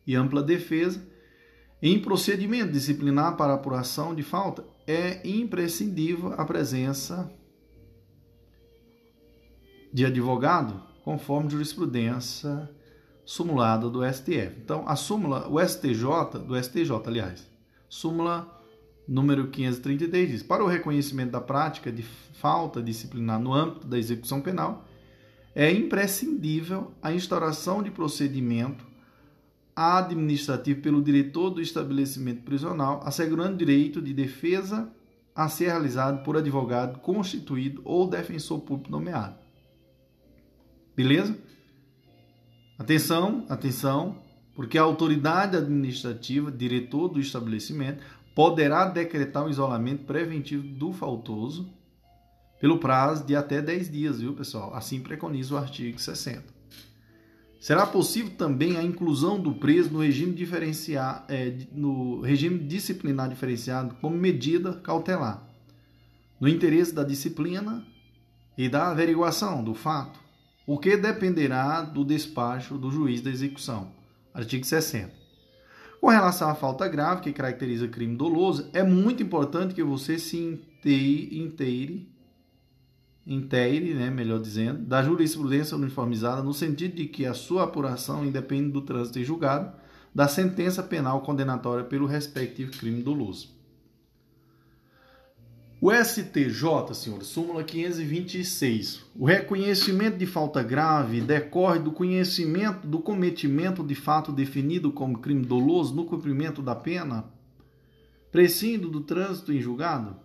e ampla defesa, em procedimento disciplinar para apuração de falta, é imprescindível a presença de advogado, conforme jurisprudência sumulada do STF. Então, a súmula, o STJ, do STJ, aliás, súmula número 533 diz: Para o reconhecimento da prática de falta disciplinar no âmbito da execução penal, é imprescindível a instauração de procedimento administrativo pelo diretor do estabelecimento prisional, assegurando direito de defesa a ser realizado por advogado constituído ou defensor público nomeado. Beleza? Atenção, atenção, porque a autoridade administrativa, diretor do estabelecimento, poderá decretar o isolamento preventivo do faltoso pelo prazo de até 10 dias, viu, pessoal? Assim preconiza o artigo 60. Será possível também a inclusão do preso no regime, diferenciar, é, no regime disciplinar diferenciado como medida cautelar, no interesse da disciplina e da averiguação do fato, o que dependerá do despacho do juiz da execução. Artigo 60. Com relação à falta grave, que caracteriza crime doloso, é muito importante que você se inteire, inteire, inteire né, melhor dizendo, da jurisprudência uniformizada no sentido de que a sua apuração independe do trânsito em julgado da sentença penal condenatória pelo respectivo crime doloso. O STJ, senhor, súmula 526. O reconhecimento de falta grave decorre do conhecimento do cometimento de fato definido como crime doloso no cumprimento da pena, prescindo do trânsito em julgado,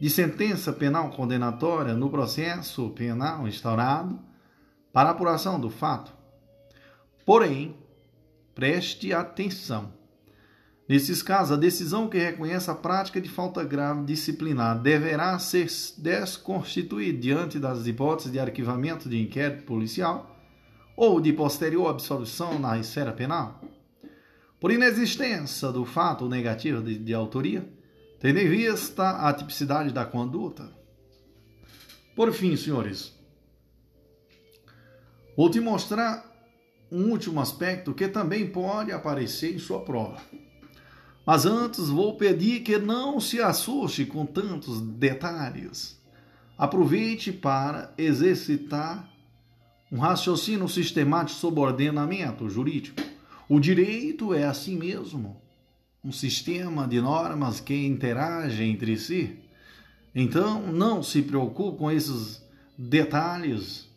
de sentença penal condenatória no processo penal instaurado para apuração do fato. Porém, preste atenção Nesses casos, a decisão que reconhece a prática de falta grave disciplinar deverá ser desconstituída diante das hipóteses de arquivamento de inquérito policial ou de posterior absolvição na esfera penal. Por inexistência do fato negativo de, de autoria, tendo em vista a tipicidade da conduta. Por fim, senhores, vou te mostrar um último aspecto que também pode aparecer em sua prova. Mas antes vou pedir que não se assuste com tantos detalhes. Aproveite para exercitar um raciocínio sistemático sobre ordenamento jurídico. O direito é assim mesmo, um sistema de normas que interagem entre si. Então, não se preocupe com esses detalhes,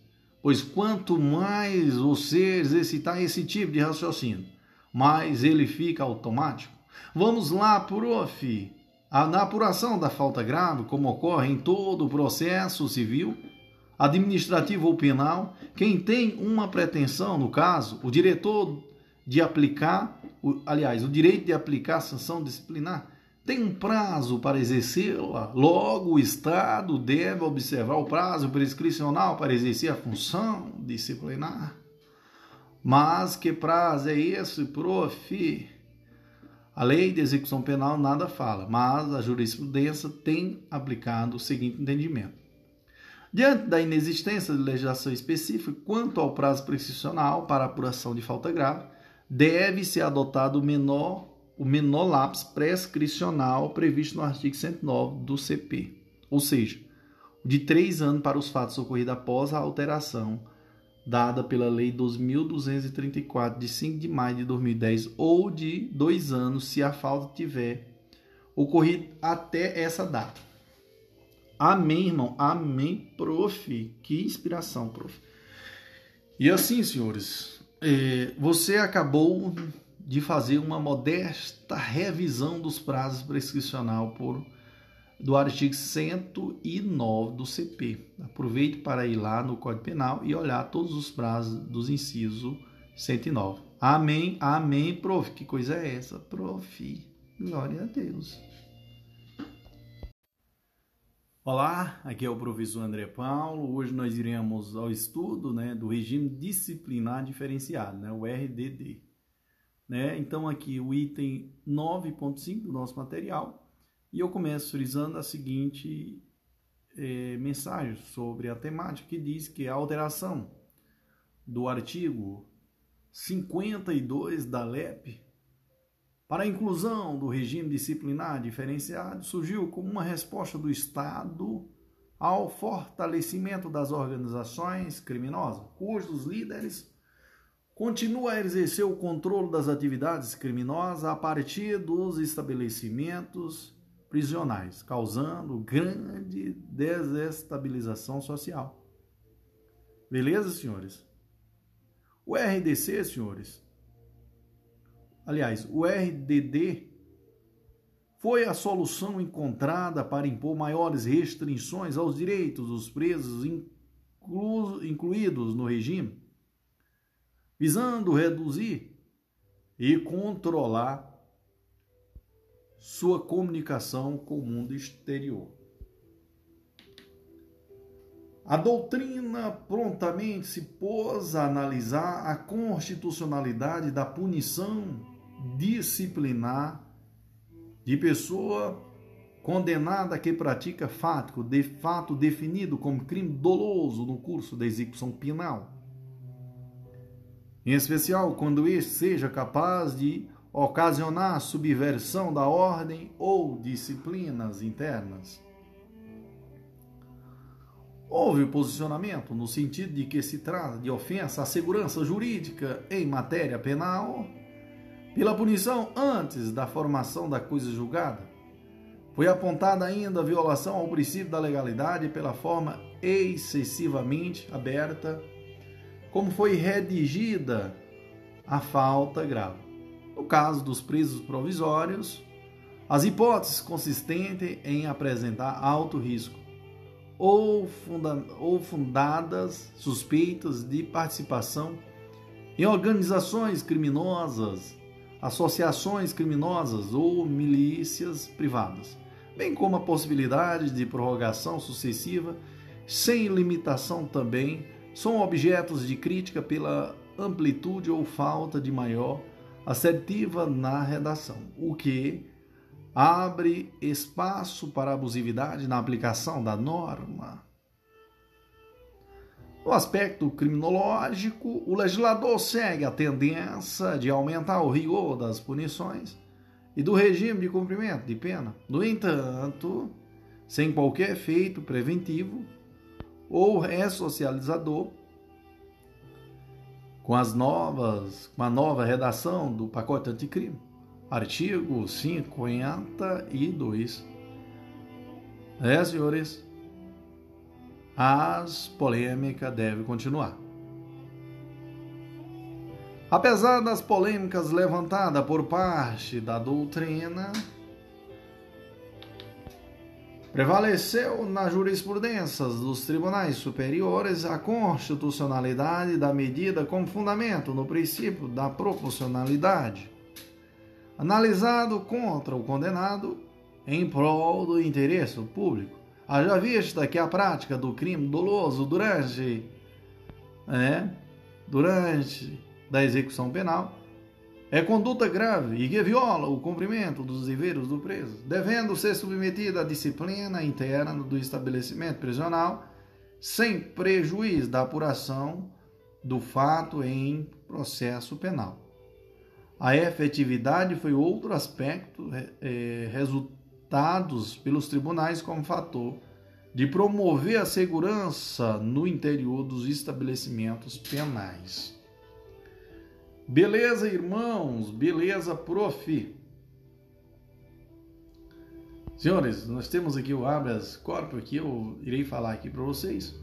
pois quanto mais você exercitar esse tipo de raciocínio, mais ele fica automático. Vamos lá, prof. Na apuração da falta grave, como ocorre em todo o processo civil, administrativo ou penal, quem tem uma pretensão, no caso, o diretor de aplicar, aliás, o direito de aplicar a sanção disciplinar, tem um prazo para exercê-la. Logo, o Estado deve observar o prazo prescricional para exercer a função disciplinar. Mas que prazo é esse, prof? A lei de execução penal nada fala, mas a jurisprudência tem aplicado o seguinte entendimento. Diante da inexistência de legislação específica quanto ao prazo prescricional para apuração de falta grave, deve ser adotado o menor, o menor lápis prescricional previsto no artigo 109 do CP, ou seja, de três anos para os fatos ocorridos após a alteração dada pela Lei 2.234, de 5 de maio de 2010, ou de dois anos, se a falta tiver ocorrido até essa data. Amém, irmão? Amém, prof. Que inspiração, prof. E assim, senhores, é, você acabou de fazer uma modesta revisão dos prazos prescricional por do artigo 109 do CP. Aproveite para ir lá no Código Penal e olhar todos os prazos dos incisos 109. Amém, amém, prof. Que coisa é essa, prof? Glória a Deus. Olá, aqui é o professor André Paulo. Hoje nós iremos ao estudo né, do regime disciplinar diferenciado, né, o RDD. Né? Então, aqui o item 9.5 do nosso material. E eu começo frisando a seguinte é, mensagem sobre a temática, que diz que a alteração do artigo 52 da LEP para a inclusão do regime disciplinar diferenciado surgiu como uma resposta do Estado ao fortalecimento das organizações criminosas, cujos líderes continuam a exercer o controle das atividades criminosas a partir dos estabelecimentos prisionais, causando grande desestabilização social. Beleza, senhores? O RDC, senhores, aliás, o RDD foi a solução encontrada para impor maiores restrições aos direitos dos presos inclu incluídos no regime, visando reduzir e controlar sua comunicação com o mundo exterior. A doutrina prontamente se pôs a analisar a constitucionalidade da punição disciplinar de pessoa condenada que pratica fato, de fato definido como crime doloso no curso da execução penal. Em especial quando este seja capaz de ocasionar subversão da ordem ou disciplinas internas. Houve posicionamento no sentido de que se trata de ofensa à segurança jurídica em matéria penal pela punição antes da formação da coisa julgada. Foi apontada ainda a violação ao princípio da legalidade pela forma excessivamente aberta, como foi redigida a falta grave. No caso dos presos provisórios, as hipóteses consistentes em apresentar alto risco ou, funda ou fundadas suspeitas de participação em organizações criminosas, associações criminosas ou milícias privadas, bem como a possibilidade de prorrogação sucessiva sem limitação também são objetos de crítica pela amplitude ou falta de maior assertiva na redação, o que abre espaço para abusividade na aplicação da norma. No aspecto criminológico, o legislador segue a tendência de aumentar o rigor das punições e do regime de cumprimento de pena. No entanto, sem qualquer efeito preventivo ou ressocializador, com as novas, com a nova redação do pacote anticrime. Artigo 52. É, senhores, as polêmicas devem continuar. Apesar das polêmicas levantadas por parte da doutrina, prevaleceu na jurisprudência dos tribunais superiores a constitucionalidade da medida como fundamento no princípio da proporcionalidade analisado contra o condenado em prol do interesse público. Haja vista que a prática do crime doloso durante, né, durante da execução penal é conduta grave e que viola o cumprimento dos deveres do preso, devendo ser submetida à disciplina interna do estabelecimento prisional, sem prejuízo da apuração do fato em processo penal. A efetividade foi outro aspecto, é, resultados pelos tribunais como fator de promover a segurança no interior dos estabelecimentos penais. Beleza, irmãos? Beleza, prof? Senhores, nós temos aqui o habeas corpus, que eu irei falar aqui para vocês.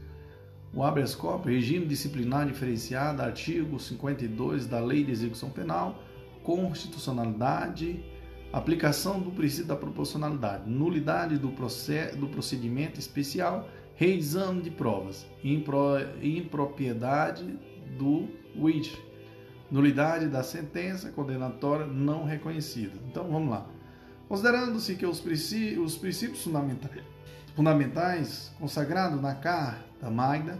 O habeas corpus, regime disciplinar diferenciado, artigo 52 da Lei de Execução Penal, constitucionalidade aplicação do princípio da proporcionalidade, nulidade do, do procedimento especial, reexame de provas, impro, impropriedade do WIT, nulidade da sentença condenatória não reconhecida. Então vamos lá. Considerando-se que os, princípios, os princípios fundamentais, fundamentais consagrados na Carta Magna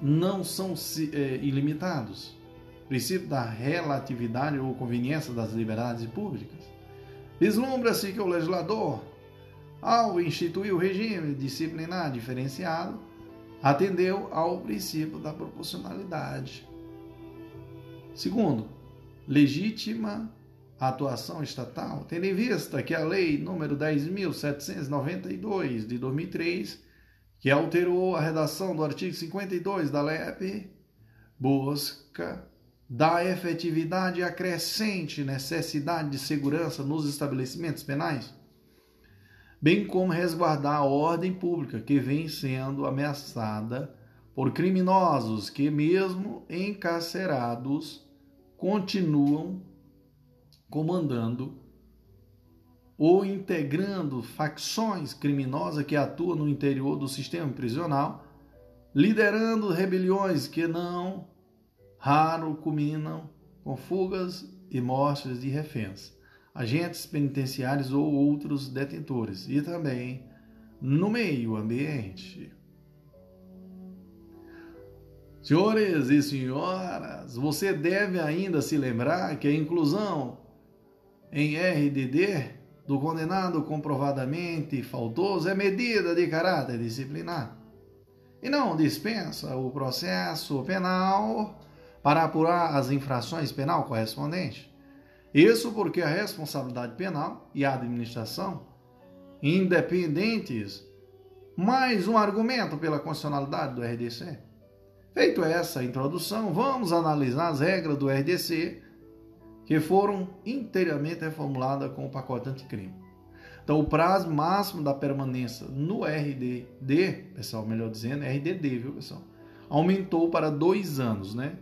não são é, ilimitados, princípio da relatividade ou conveniência das liberdades públicas. Vislumbra-se que o legislador, ao instituir o regime disciplinar diferenciado, atendeu ao princípio da proporcionalidade. Segundo, legítima atuação estatal, tendo em vista que a Lei número 10.792 de 2003, que alterou a redação do artigo 52 da LEP, busca da efetividade acrescente necessidade de segurança nos estabelecimentos penais, bem como resguardar a ordem pública que vem sendo ameaçada por criminosos que, mesmo encarcerados, continuam comandando ou integrando facções criminosas que atuam no interior do sistema prisional, liderando rebeliões que não raro culminam com fugas e mortes de reféns, agentes penitenciários ou outros detentores, e também no meio ambiente. Senhores e senhoras, você deve ainda se lembrar que a inclusão em RDD do condenado comprovadamente faltoso é medida de caráter disciplinar e não dispensa o processo penal para apurar as infrações penal correspondentes. Isso porque a responsabilidade penal e a administração independentes, mais um argumento pela constitucionalidade do RDC. Feito essa introdução, vamos analisar as regras do RDC que foram inteiramente reformuladas com o pacote anticrime. Então, o prazo máximo da permanência no RDD, pessoal, melhor dizendo, RDD, viu, pessoal? Aumentou para dois anos, né?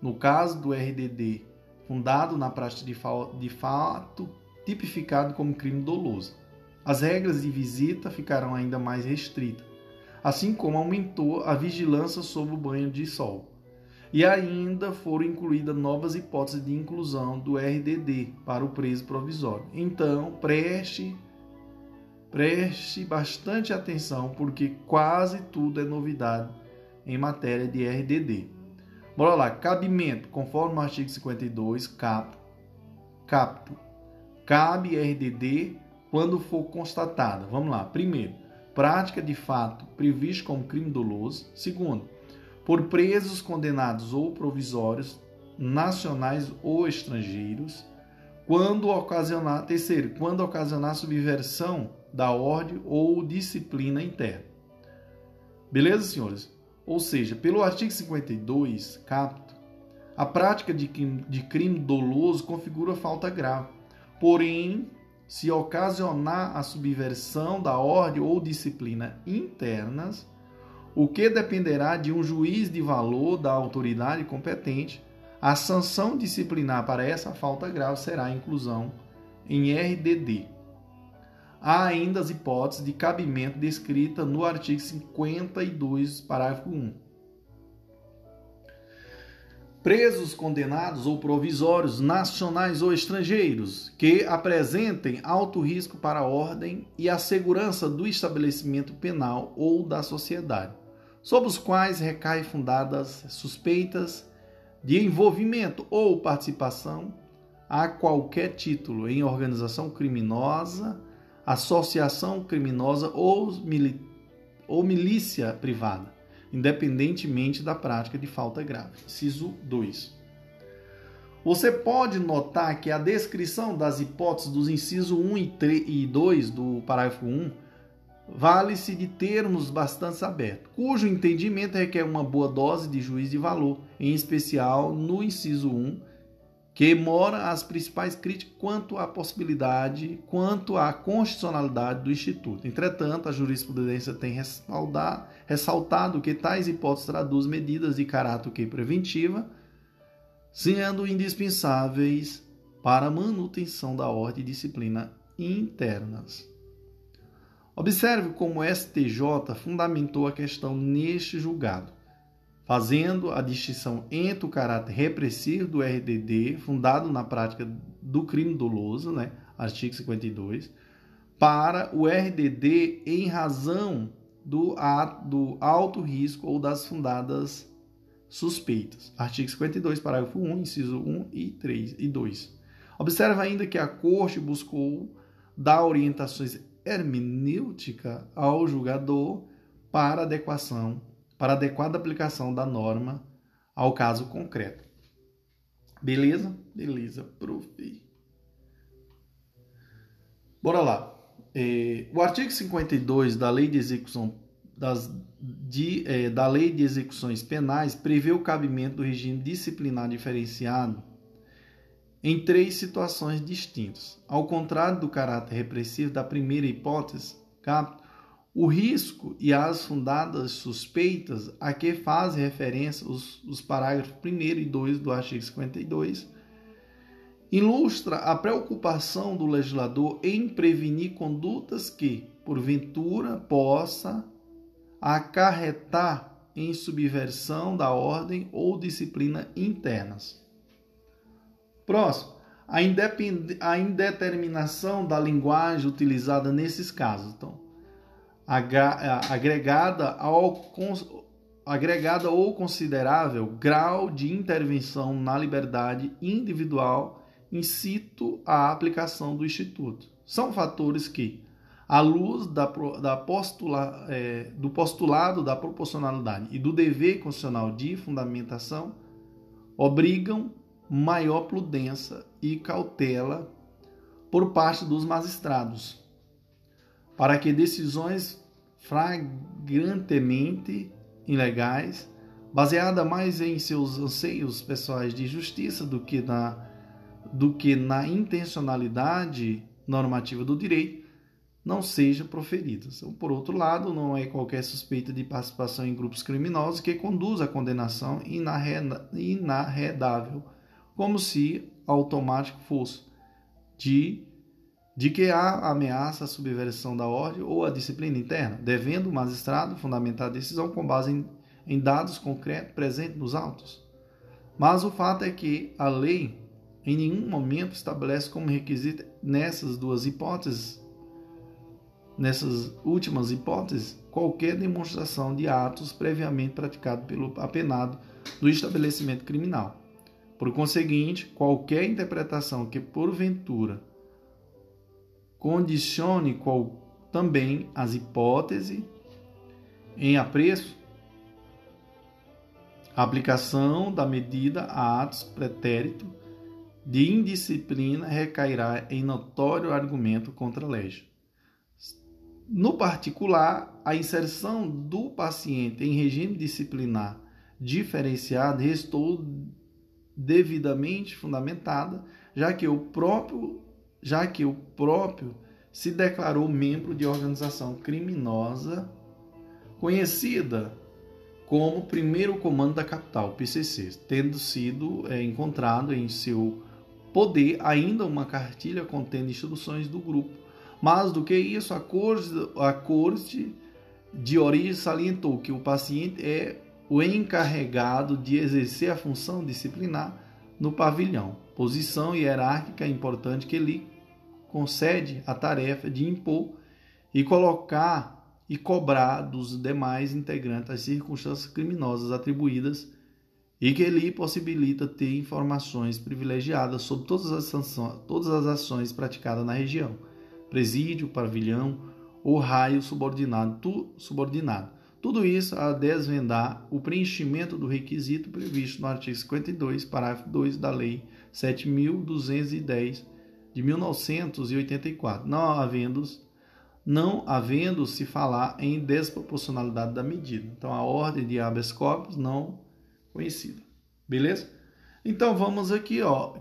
No caso do RDD, fundado na prática de, de fato tipificado como crime doloso. As regras de visita ficarão ainda mais restritas, assim como aumentou a vigilância sobre o banho de sol. E ainda foram incluídas novas hipóteses de inclusão do RDD para o preso provisório. Então, preste preste bastante atenção porque quase tudo é novidade em matéria de RDD. Bora lá, cabimento, conforme o artigo 52, capto, capto, cabe RDD quando for constatada. Vamos lá. Primeiro, prática de fato previsto como crime doloso. Segundo, por presos condenados ou provisórios, nacionais ou estrangeiros, quando ocasionar, terceiro, quando ocasionar subversão da ordem ou disciplina interna. Beleza, senhores? Ou seja, pelo artigo 52, capto, a prática de crime, de crime doloso configura falta grave. Porém, se ocasionar a subversão da ordem ou disciplina internas, o que dependerá de um juiz de valor da autoridade competente, a sanção disciplinar para essa falta grave será a inclusão em RDD há ainda as hipóteses de cabimento descrita no artigo 52, parágrafo 1. Presos condenados ou provisórios, nacionais ou estrangeiros, que apresentem alto risco para a ordem e a segurança do estabelecimento penal ou da sociedade, sobre os quais recai fundadas suspeitas de envolvimento ou participação a qualquer título em organização criminosa associação criminosa ou, mili ou milícia privada, independentemente da prática de falta grave. Inciso 2. Você pode notar que a descrição das hipóteses dos incisos 1 e 2 do parágrafo 1 vale-se de termos bastante abertos, cujo entendimento requer uma boa dose de juízo de valor, em especial no inciso 1 que mora as principais críticas quanto à possibilidade, quanto à constitucionalidade do Instituto. Entretanto, a jurisprudência tem ressaltado que tais hipóteses traduzem medidas de caráter preventiva, sendo indispensáveis para manutenção da ordem e disciplina internas. Observe como o STJ fundamentou a questão neste julgado, fazendo a distinção entre o caráter repressivo do RDD, fundado na prática do crime doloso, né, artigo 52, para o RDD em razão do, do alto risco ou das fundadas suspeitas. Artigo 52, parágrafo 1, inciso 1 e 3 e 2. Observa ainda que a Corte buscou dar orientações hermenêuticas ao julgador para adequação, para adequada aplicação da norma ao caso concreto. Beleza? Beleza, prof. Bora lá. É, o artigo 52 da Lei de Execução das, de, é, da Lei de Execuções Penais prevê o cabimento do regime disciplinar diferenciado em três situações distintas. Ao contrário do caráter repressivo da primeira hipótese, o risco e as fundadas suspeitas a que fazem referência os, os parágrafos 1 e 2 do artigo 52 ilustra a preocupação do legislador em prevenir condutas que, porventura, possa acarretar em subversão da ordem ou disciplina internas. Próximo, a, a indeterminação da linguagem utilizada nesses casos. Então, agregada, ao, agregada ou considerável grau de intervenção na liberdade individual incito à aplicação do Instituto. São fatores que, à luz da, da postula, é, do postulado da proporcionalidade e do dever constitucional de fundamentação, obrigam maior prudência e cautela por parte dos magistrados, para que decisões flagrantemente ilegais, baseada mais em seus anseios pessoais de justiça do que na do que na intencionalidade normativa do direito, não seja proferida. Então, por outro lado, não é qualquer suspeita de participação em grupos criminosos que conduz à condenação inarredável como se automático fosse, de, de que há ameaça à subversão da ordem ou à disciplina interna, devendo o magistrado fundamentar a decisão com base em, em dados concretos presentes nos autos. Mas o fato é que a lei em nenhum momento estabelece como requisito nessas duas hipóteses, nessas últimas hipóteses, qualquer demonstração de atos previamente praticados pelo apenado do estabelecimento criminal. Por conseguinte, qualquer interpretação que porventura condicione qual, também as hipóteses em apreço, aplicação da medida a atos pretérito de indisciplina recairá em notório argumento contra a lei. No particular, a inserção do paciente em regime disciplinar diferenciado restou devidamente fundamentada, já que o próprio, já que o próprio se declarou membro de organização criminosa conhecida como Primeiro Comando da Capital, PCC, tendo sido é, encontrado em seu poder ainda uma cartilha contendo instruções do grupo. Mais do que isso, a corte, a corte de origem salientou que o paciente é o encarregado de exercer a função disciplinar no pavilhão, posição hierárquica importante que lhe concede a tarefa de impor e colocar e cobrar dos demais integrantes as circunstâncias criminosas atribuídas e que lhe possibilita ter informações privilegiadas sobre todas as, sanções, todas as ações praticadas na região, presídio, pavilhão ou raio subordinado, tu, subordinado. Tudo isso a desvendar o preenchimento do requisito previsto no artigo 52, parágrafo 2 da Lei 7.210 de 1984, não havendo não havendo se falar em desproporcionalidade da medida. Então a ordem de habeas corpus não conhecida. Beleza? Então vamos aqui, ó,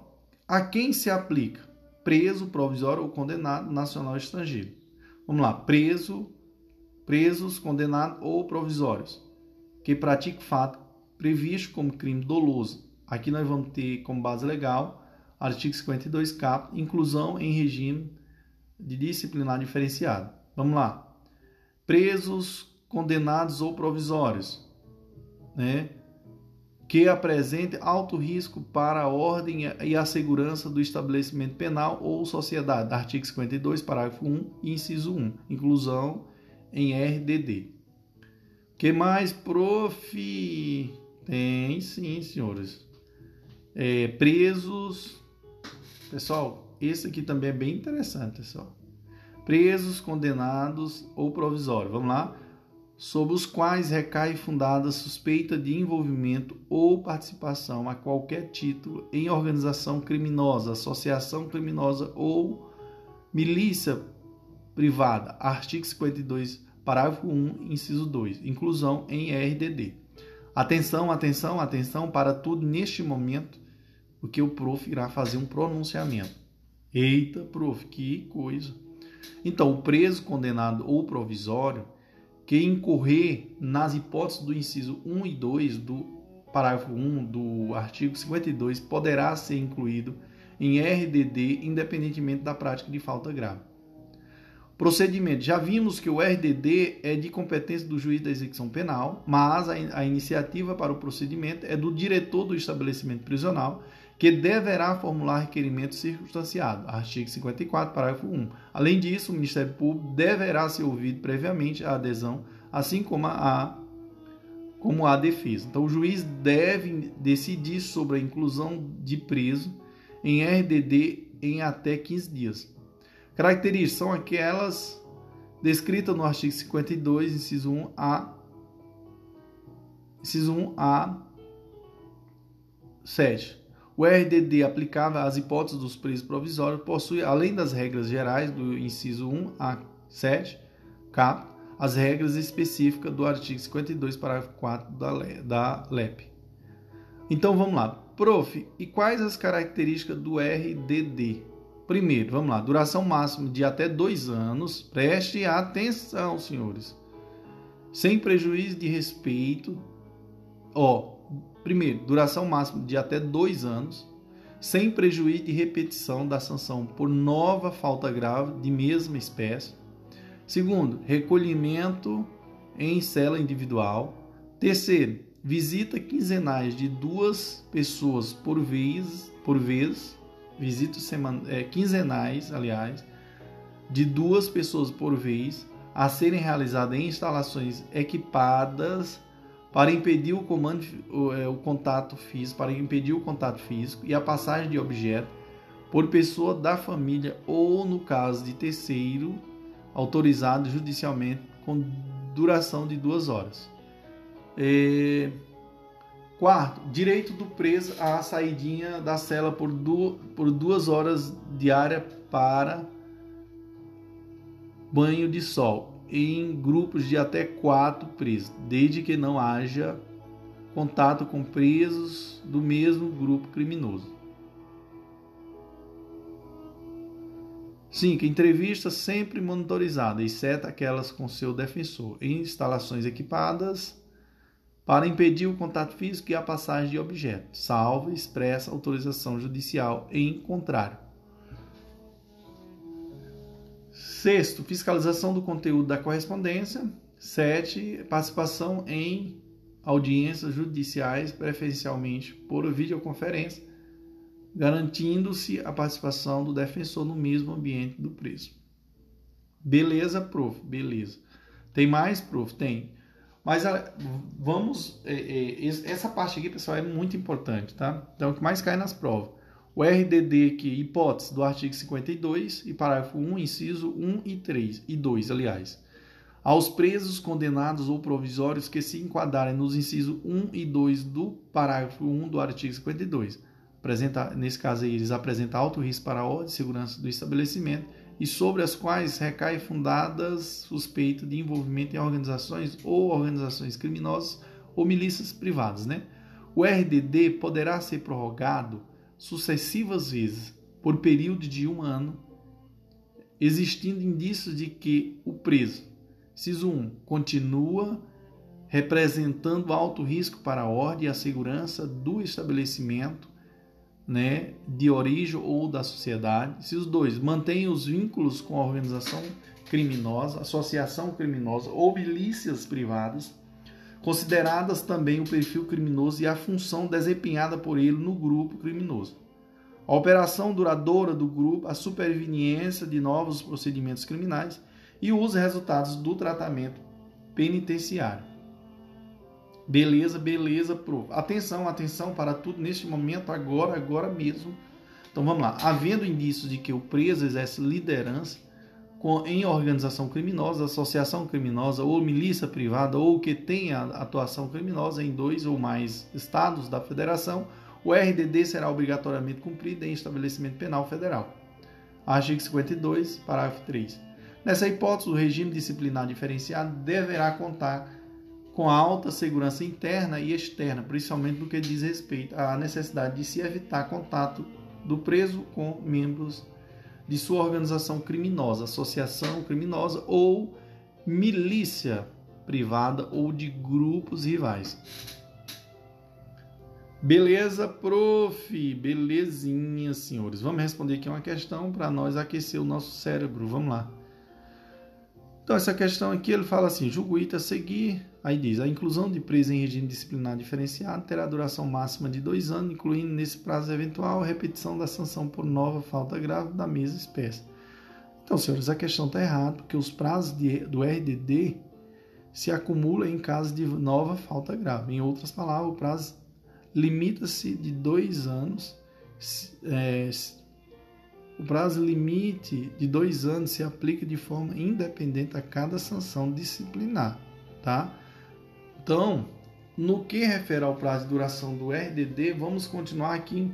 a quem se aplica? Preso, provisório ou condenado nacional ou estrangeiro. Vamos lá, preso, presos, condenados ou provisórios, que praticam fato previsto como crime doloso. Aqui nós vamos ter como base legal Artigo 52, cap, inclusão em regime de disciplinar diferenciado. Vamos lá. Presos, condenados ou provisórios, né? que apresente alto risco para a ordem e a segurança do estabelecimento penal ou sociedade. Artigo 52, parágrafo 1, inciso 1. Inclusão em RDD. que mais, prof? Tem sim, senhores. É, presos. Pessoal, esse aqui também é bem interessante, pessoal. Presos, condenados ou provisórios. Vamos lá sobre os quais recai fundada suspeita de envolvimento ou participação a qualquer título em organização criminosa, associação criminosa ou milícia privada. Artigo 52, parágrafo 1, inciso 2. Inclusão em RDD. Atenção, atenção, atenção para tudo neste momento, porque o prof irá fazer um pronunciamento. Eita, prof, que coisa. Então, o preso, condenado ou provisório que incorrer nas hipóteses do inciso 1 e 2 do parágrafo 1 do artigo 52 poderá ser incluído em RDD independentemente da prática de falta grave. Procedimento. Já vimos que o RDD é de competência do juiz da execução penal, mas a, a iniciativa para o procedimento é do diretor do estabelecimento prisional que deverá formular requerimento circunstanciado, artigo 54, parágrafo 1. Além disso, o Ministério Público deverá ser ouvido previamente a adesão, assim como a, como a defesa. Então, o juiz deve decidir sobre a inclusão de preso em RDD em até 15 dias. Características são aquelas descritas no artigo 52, inciso 1 a inciso 1 a 7 o RDD aplicável às hipóteses dos presos provisórios possui, além das regras gerais do inciso 1 a 7, cap, as regras específicas do artigo 52, parágrafo 4 da LEP. Então vamos lá. Prof, e quais as características do RDD? Primeiro, vamos lá, duração máxima de até dois anos. Preste atenção, senhores. Sem prejuízo de respeito. Ó, Primeiro, duração máxima de até dois anos, sem prejuízo de repetição da sanção por nova falta grave de mesma espécie. Segundo, recolhimento em cela individual. Terceiro, visita quinzenais de duas pessoas por vez, por vez, visitas é, quinzenais, aliás, de duas pessoas por vez, a serem realizadas em instalações equipadas para impedir o comando, o, é, o contato físico, para impedir o contato físico e a passagem de objeto por pessoa da família ou, no caso de terceiro, autorizado judicialmente com duração de duas horas. É... Quarto, direito do preso à saidinha da cela por, du... por duas horas diária para banho de sol em grupos de até quatro presos, desde que não haja contato com presos do mesmo grupo criminoso. 5. Entrevista sempre monitorizada, exceto aquelas com seu defensor, em instalações equipadas para impedir o contato físico e a passagem de objetos, salvo expressa autorização judicial em contrário. Sexto, fiscalização do conteúdo da correspondência. Sete, participação em audiências judiciais, preferencialmente por videoconferência, garantindo-se a participação do defensor no mesmo ambiente do preso. Beleza, prof? Beleza. Tem mais, prof? Tem. Mas vamos. É, é, essa parte aqui, pessoal, é muito importante, tá? Então, o que mais cai nas provas. O RDD aqui, hipótese do artigo 52 e parágrafo 1, inciso 1 e 3 e 2, aliás. Aos presos condenados ou provisórios que se enquadrarem nos incisos 1 e 2 do parágrafo 1 do artigo 52. Apresenta, nesse caso aí, eles apresentam alto risco para a ordem e segurança do estabelecimento e sobre as quais recai fundadas suspeitas de envolvimento em organizações ou organizações criminosas ou milícias privadas, né? O RDD poderá ser prorrogado sucessivas vezes por período de um ano, existindo indícios de que o preso, inciso 1, continua representando alto risco para a ordem e a segurança do estabelecimento né, de origem ou da sociedade. Se os dois mantêm os vínculos com a organização criminosa, associação criminosa ou milícias privadas, consideradas também o perfil criminoso e a função desempenhada por ele no grupo criminoso. A operação duradoura do grupo, a superveniência de novos procedimentos criminais e os resultados do tratamento penitenciário. Beleza, beleza, prof. Atenção, atenção para tudo neste momento, agora, agora mesmo. Então vamos lá. Havendo indícios de que o preso exerce liderança em organização criminosa, associação criminosa ou milícia privada ou que tenha atuação criminosa em dois ou mais estados da federação, o RDD será obrigatoriamente cumprido em estabelecimento penal federal. Artigo 52, parágrafo 3. Nessa hipótese, o regime disciplinar diferenciado deverá contar com alta segurança interna e externa, principalmente no que diz respeito à necessidade de se evitar contato do preso com membros de sua organização criminosa, associação criminosa ou milícia privada ou de grupos rivais. Beleza, prof. Belezinha, senhores. Vamos responder aqui uma questão para nós aquecer o nosso cérebro. Vamos lá. Então, essa questão aqui, ele fala assim: julgo seguir. Aí diz: a inclusão de preso em regime disciplinar diferenciado terá duração máxima de dois anos, incluindo nesse prazo eventual repetição da sanção por nova falta grave da mesma espécie. Então, senhores, a questão está errada, porque os prazos de, do RDD se acumulam em caso de nova falta grave. Em outras palavras, o prazo limita-se de dois anos. É, o prazo limite de dois anos se aplica de forma independente a cada sanção disciplinar, tá? Então, no que refere ao prazo de duração do RDD, vamos continuar aqui,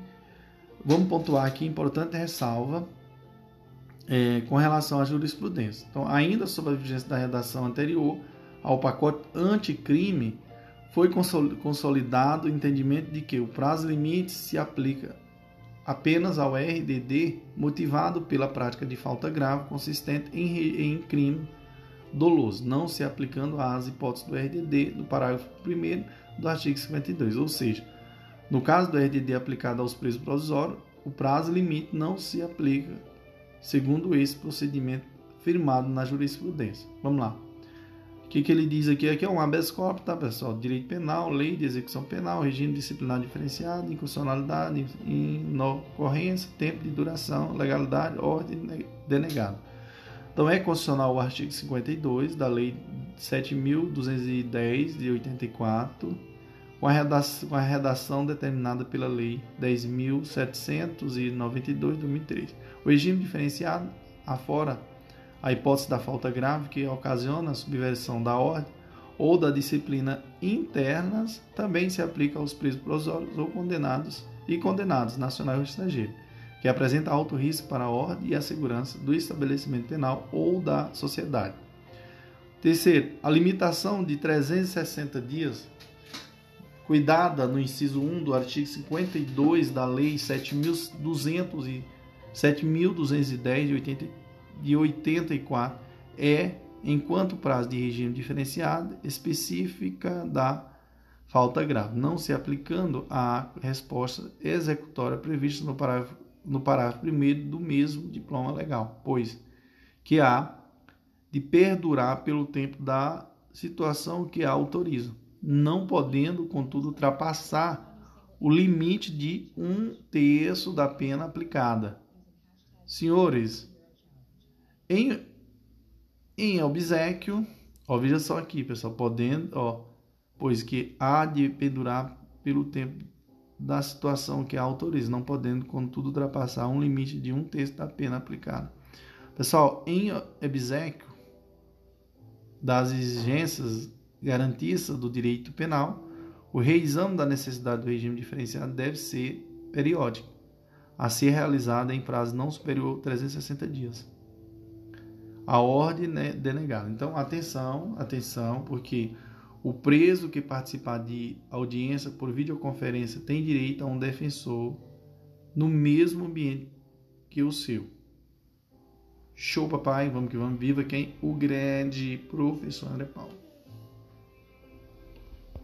vamos pontuar aqui importante ressalva é, com relação à jurisprudência. Então, ainda sob a vigência da redação anterior ao pacote anticrime, foi consolidado o entendimento de que o prazo limite se aplica apenas ao RDD motivado pela prática de falta grave consistente em, em crime doloso, não se aplicando às hipóteses do RDD do parágrafo 1 do artigo 52. Ou seja, no caso do RDD aplicado aos presos provisórios, o prazo limite não se aplica segundo esse procedimento firmado na jurisprudência. Vamos lá que, que ele diz aqui? Aqui é um habeas corpus, tá, pessoal? Direito penal, lei de execução penal, regime disciplinar diferenciado, inconstitucionalidade, inocorrência, tempo de duração, legalidade, ordem denegada. Então, é constitucional o artigo 52 da Lei 7.210 de 84, com a, redação, com a redação determinada pela Lei 10.792 de 2003. O regime diferenciado, afora a hipótese da falta grave que ocasiona a subversão da ordem ou da disciplina internas também se aplica aos presos provisórios ou condenados e condenados nacionais ou estrangeiros, que apresenta alto risco para a ordem e a segurança do estabelecimento penal ou da sociedade. Terceiro, a limitação de 360 dias, cuidada no inciso 1 do artigo 52 da Lei 7.210 de 83 de 84 é, enquanto prazo de regime diferenciado, específica da falta grave, não se aplicando à resposta executória prevista no parágrafo, no parágrafo 1 do mesmo diploma legal, pois que há de perdurar pelo tempo da situação que a autoriza, não podendo, contudo, ultrapassar o limite de um terço da pena aplicada. Senhores, em, em obsequio, ó, veja só aqui, pessoal, podendo, ó, pois que há de pendurar pelo tempo da situação que autoriza, não podendo, contudo, ultrapassar um limite de um terço da pena aplicada. Pessoal, em obsequio das exigências garantistas do direito penal, o reexame da necessidade do regime diferenciado deve ser periódico, a ser realizado em prazo não superior a 360 dias a ordem né, denegada. Então, atenção, atenção, porque o preso que participar de audiência por videoconferência tem direito a um defensor no mesmo ambiente que o seu. Show, papai, vamos que vamos. Viva quem? O grande professor André Paulo.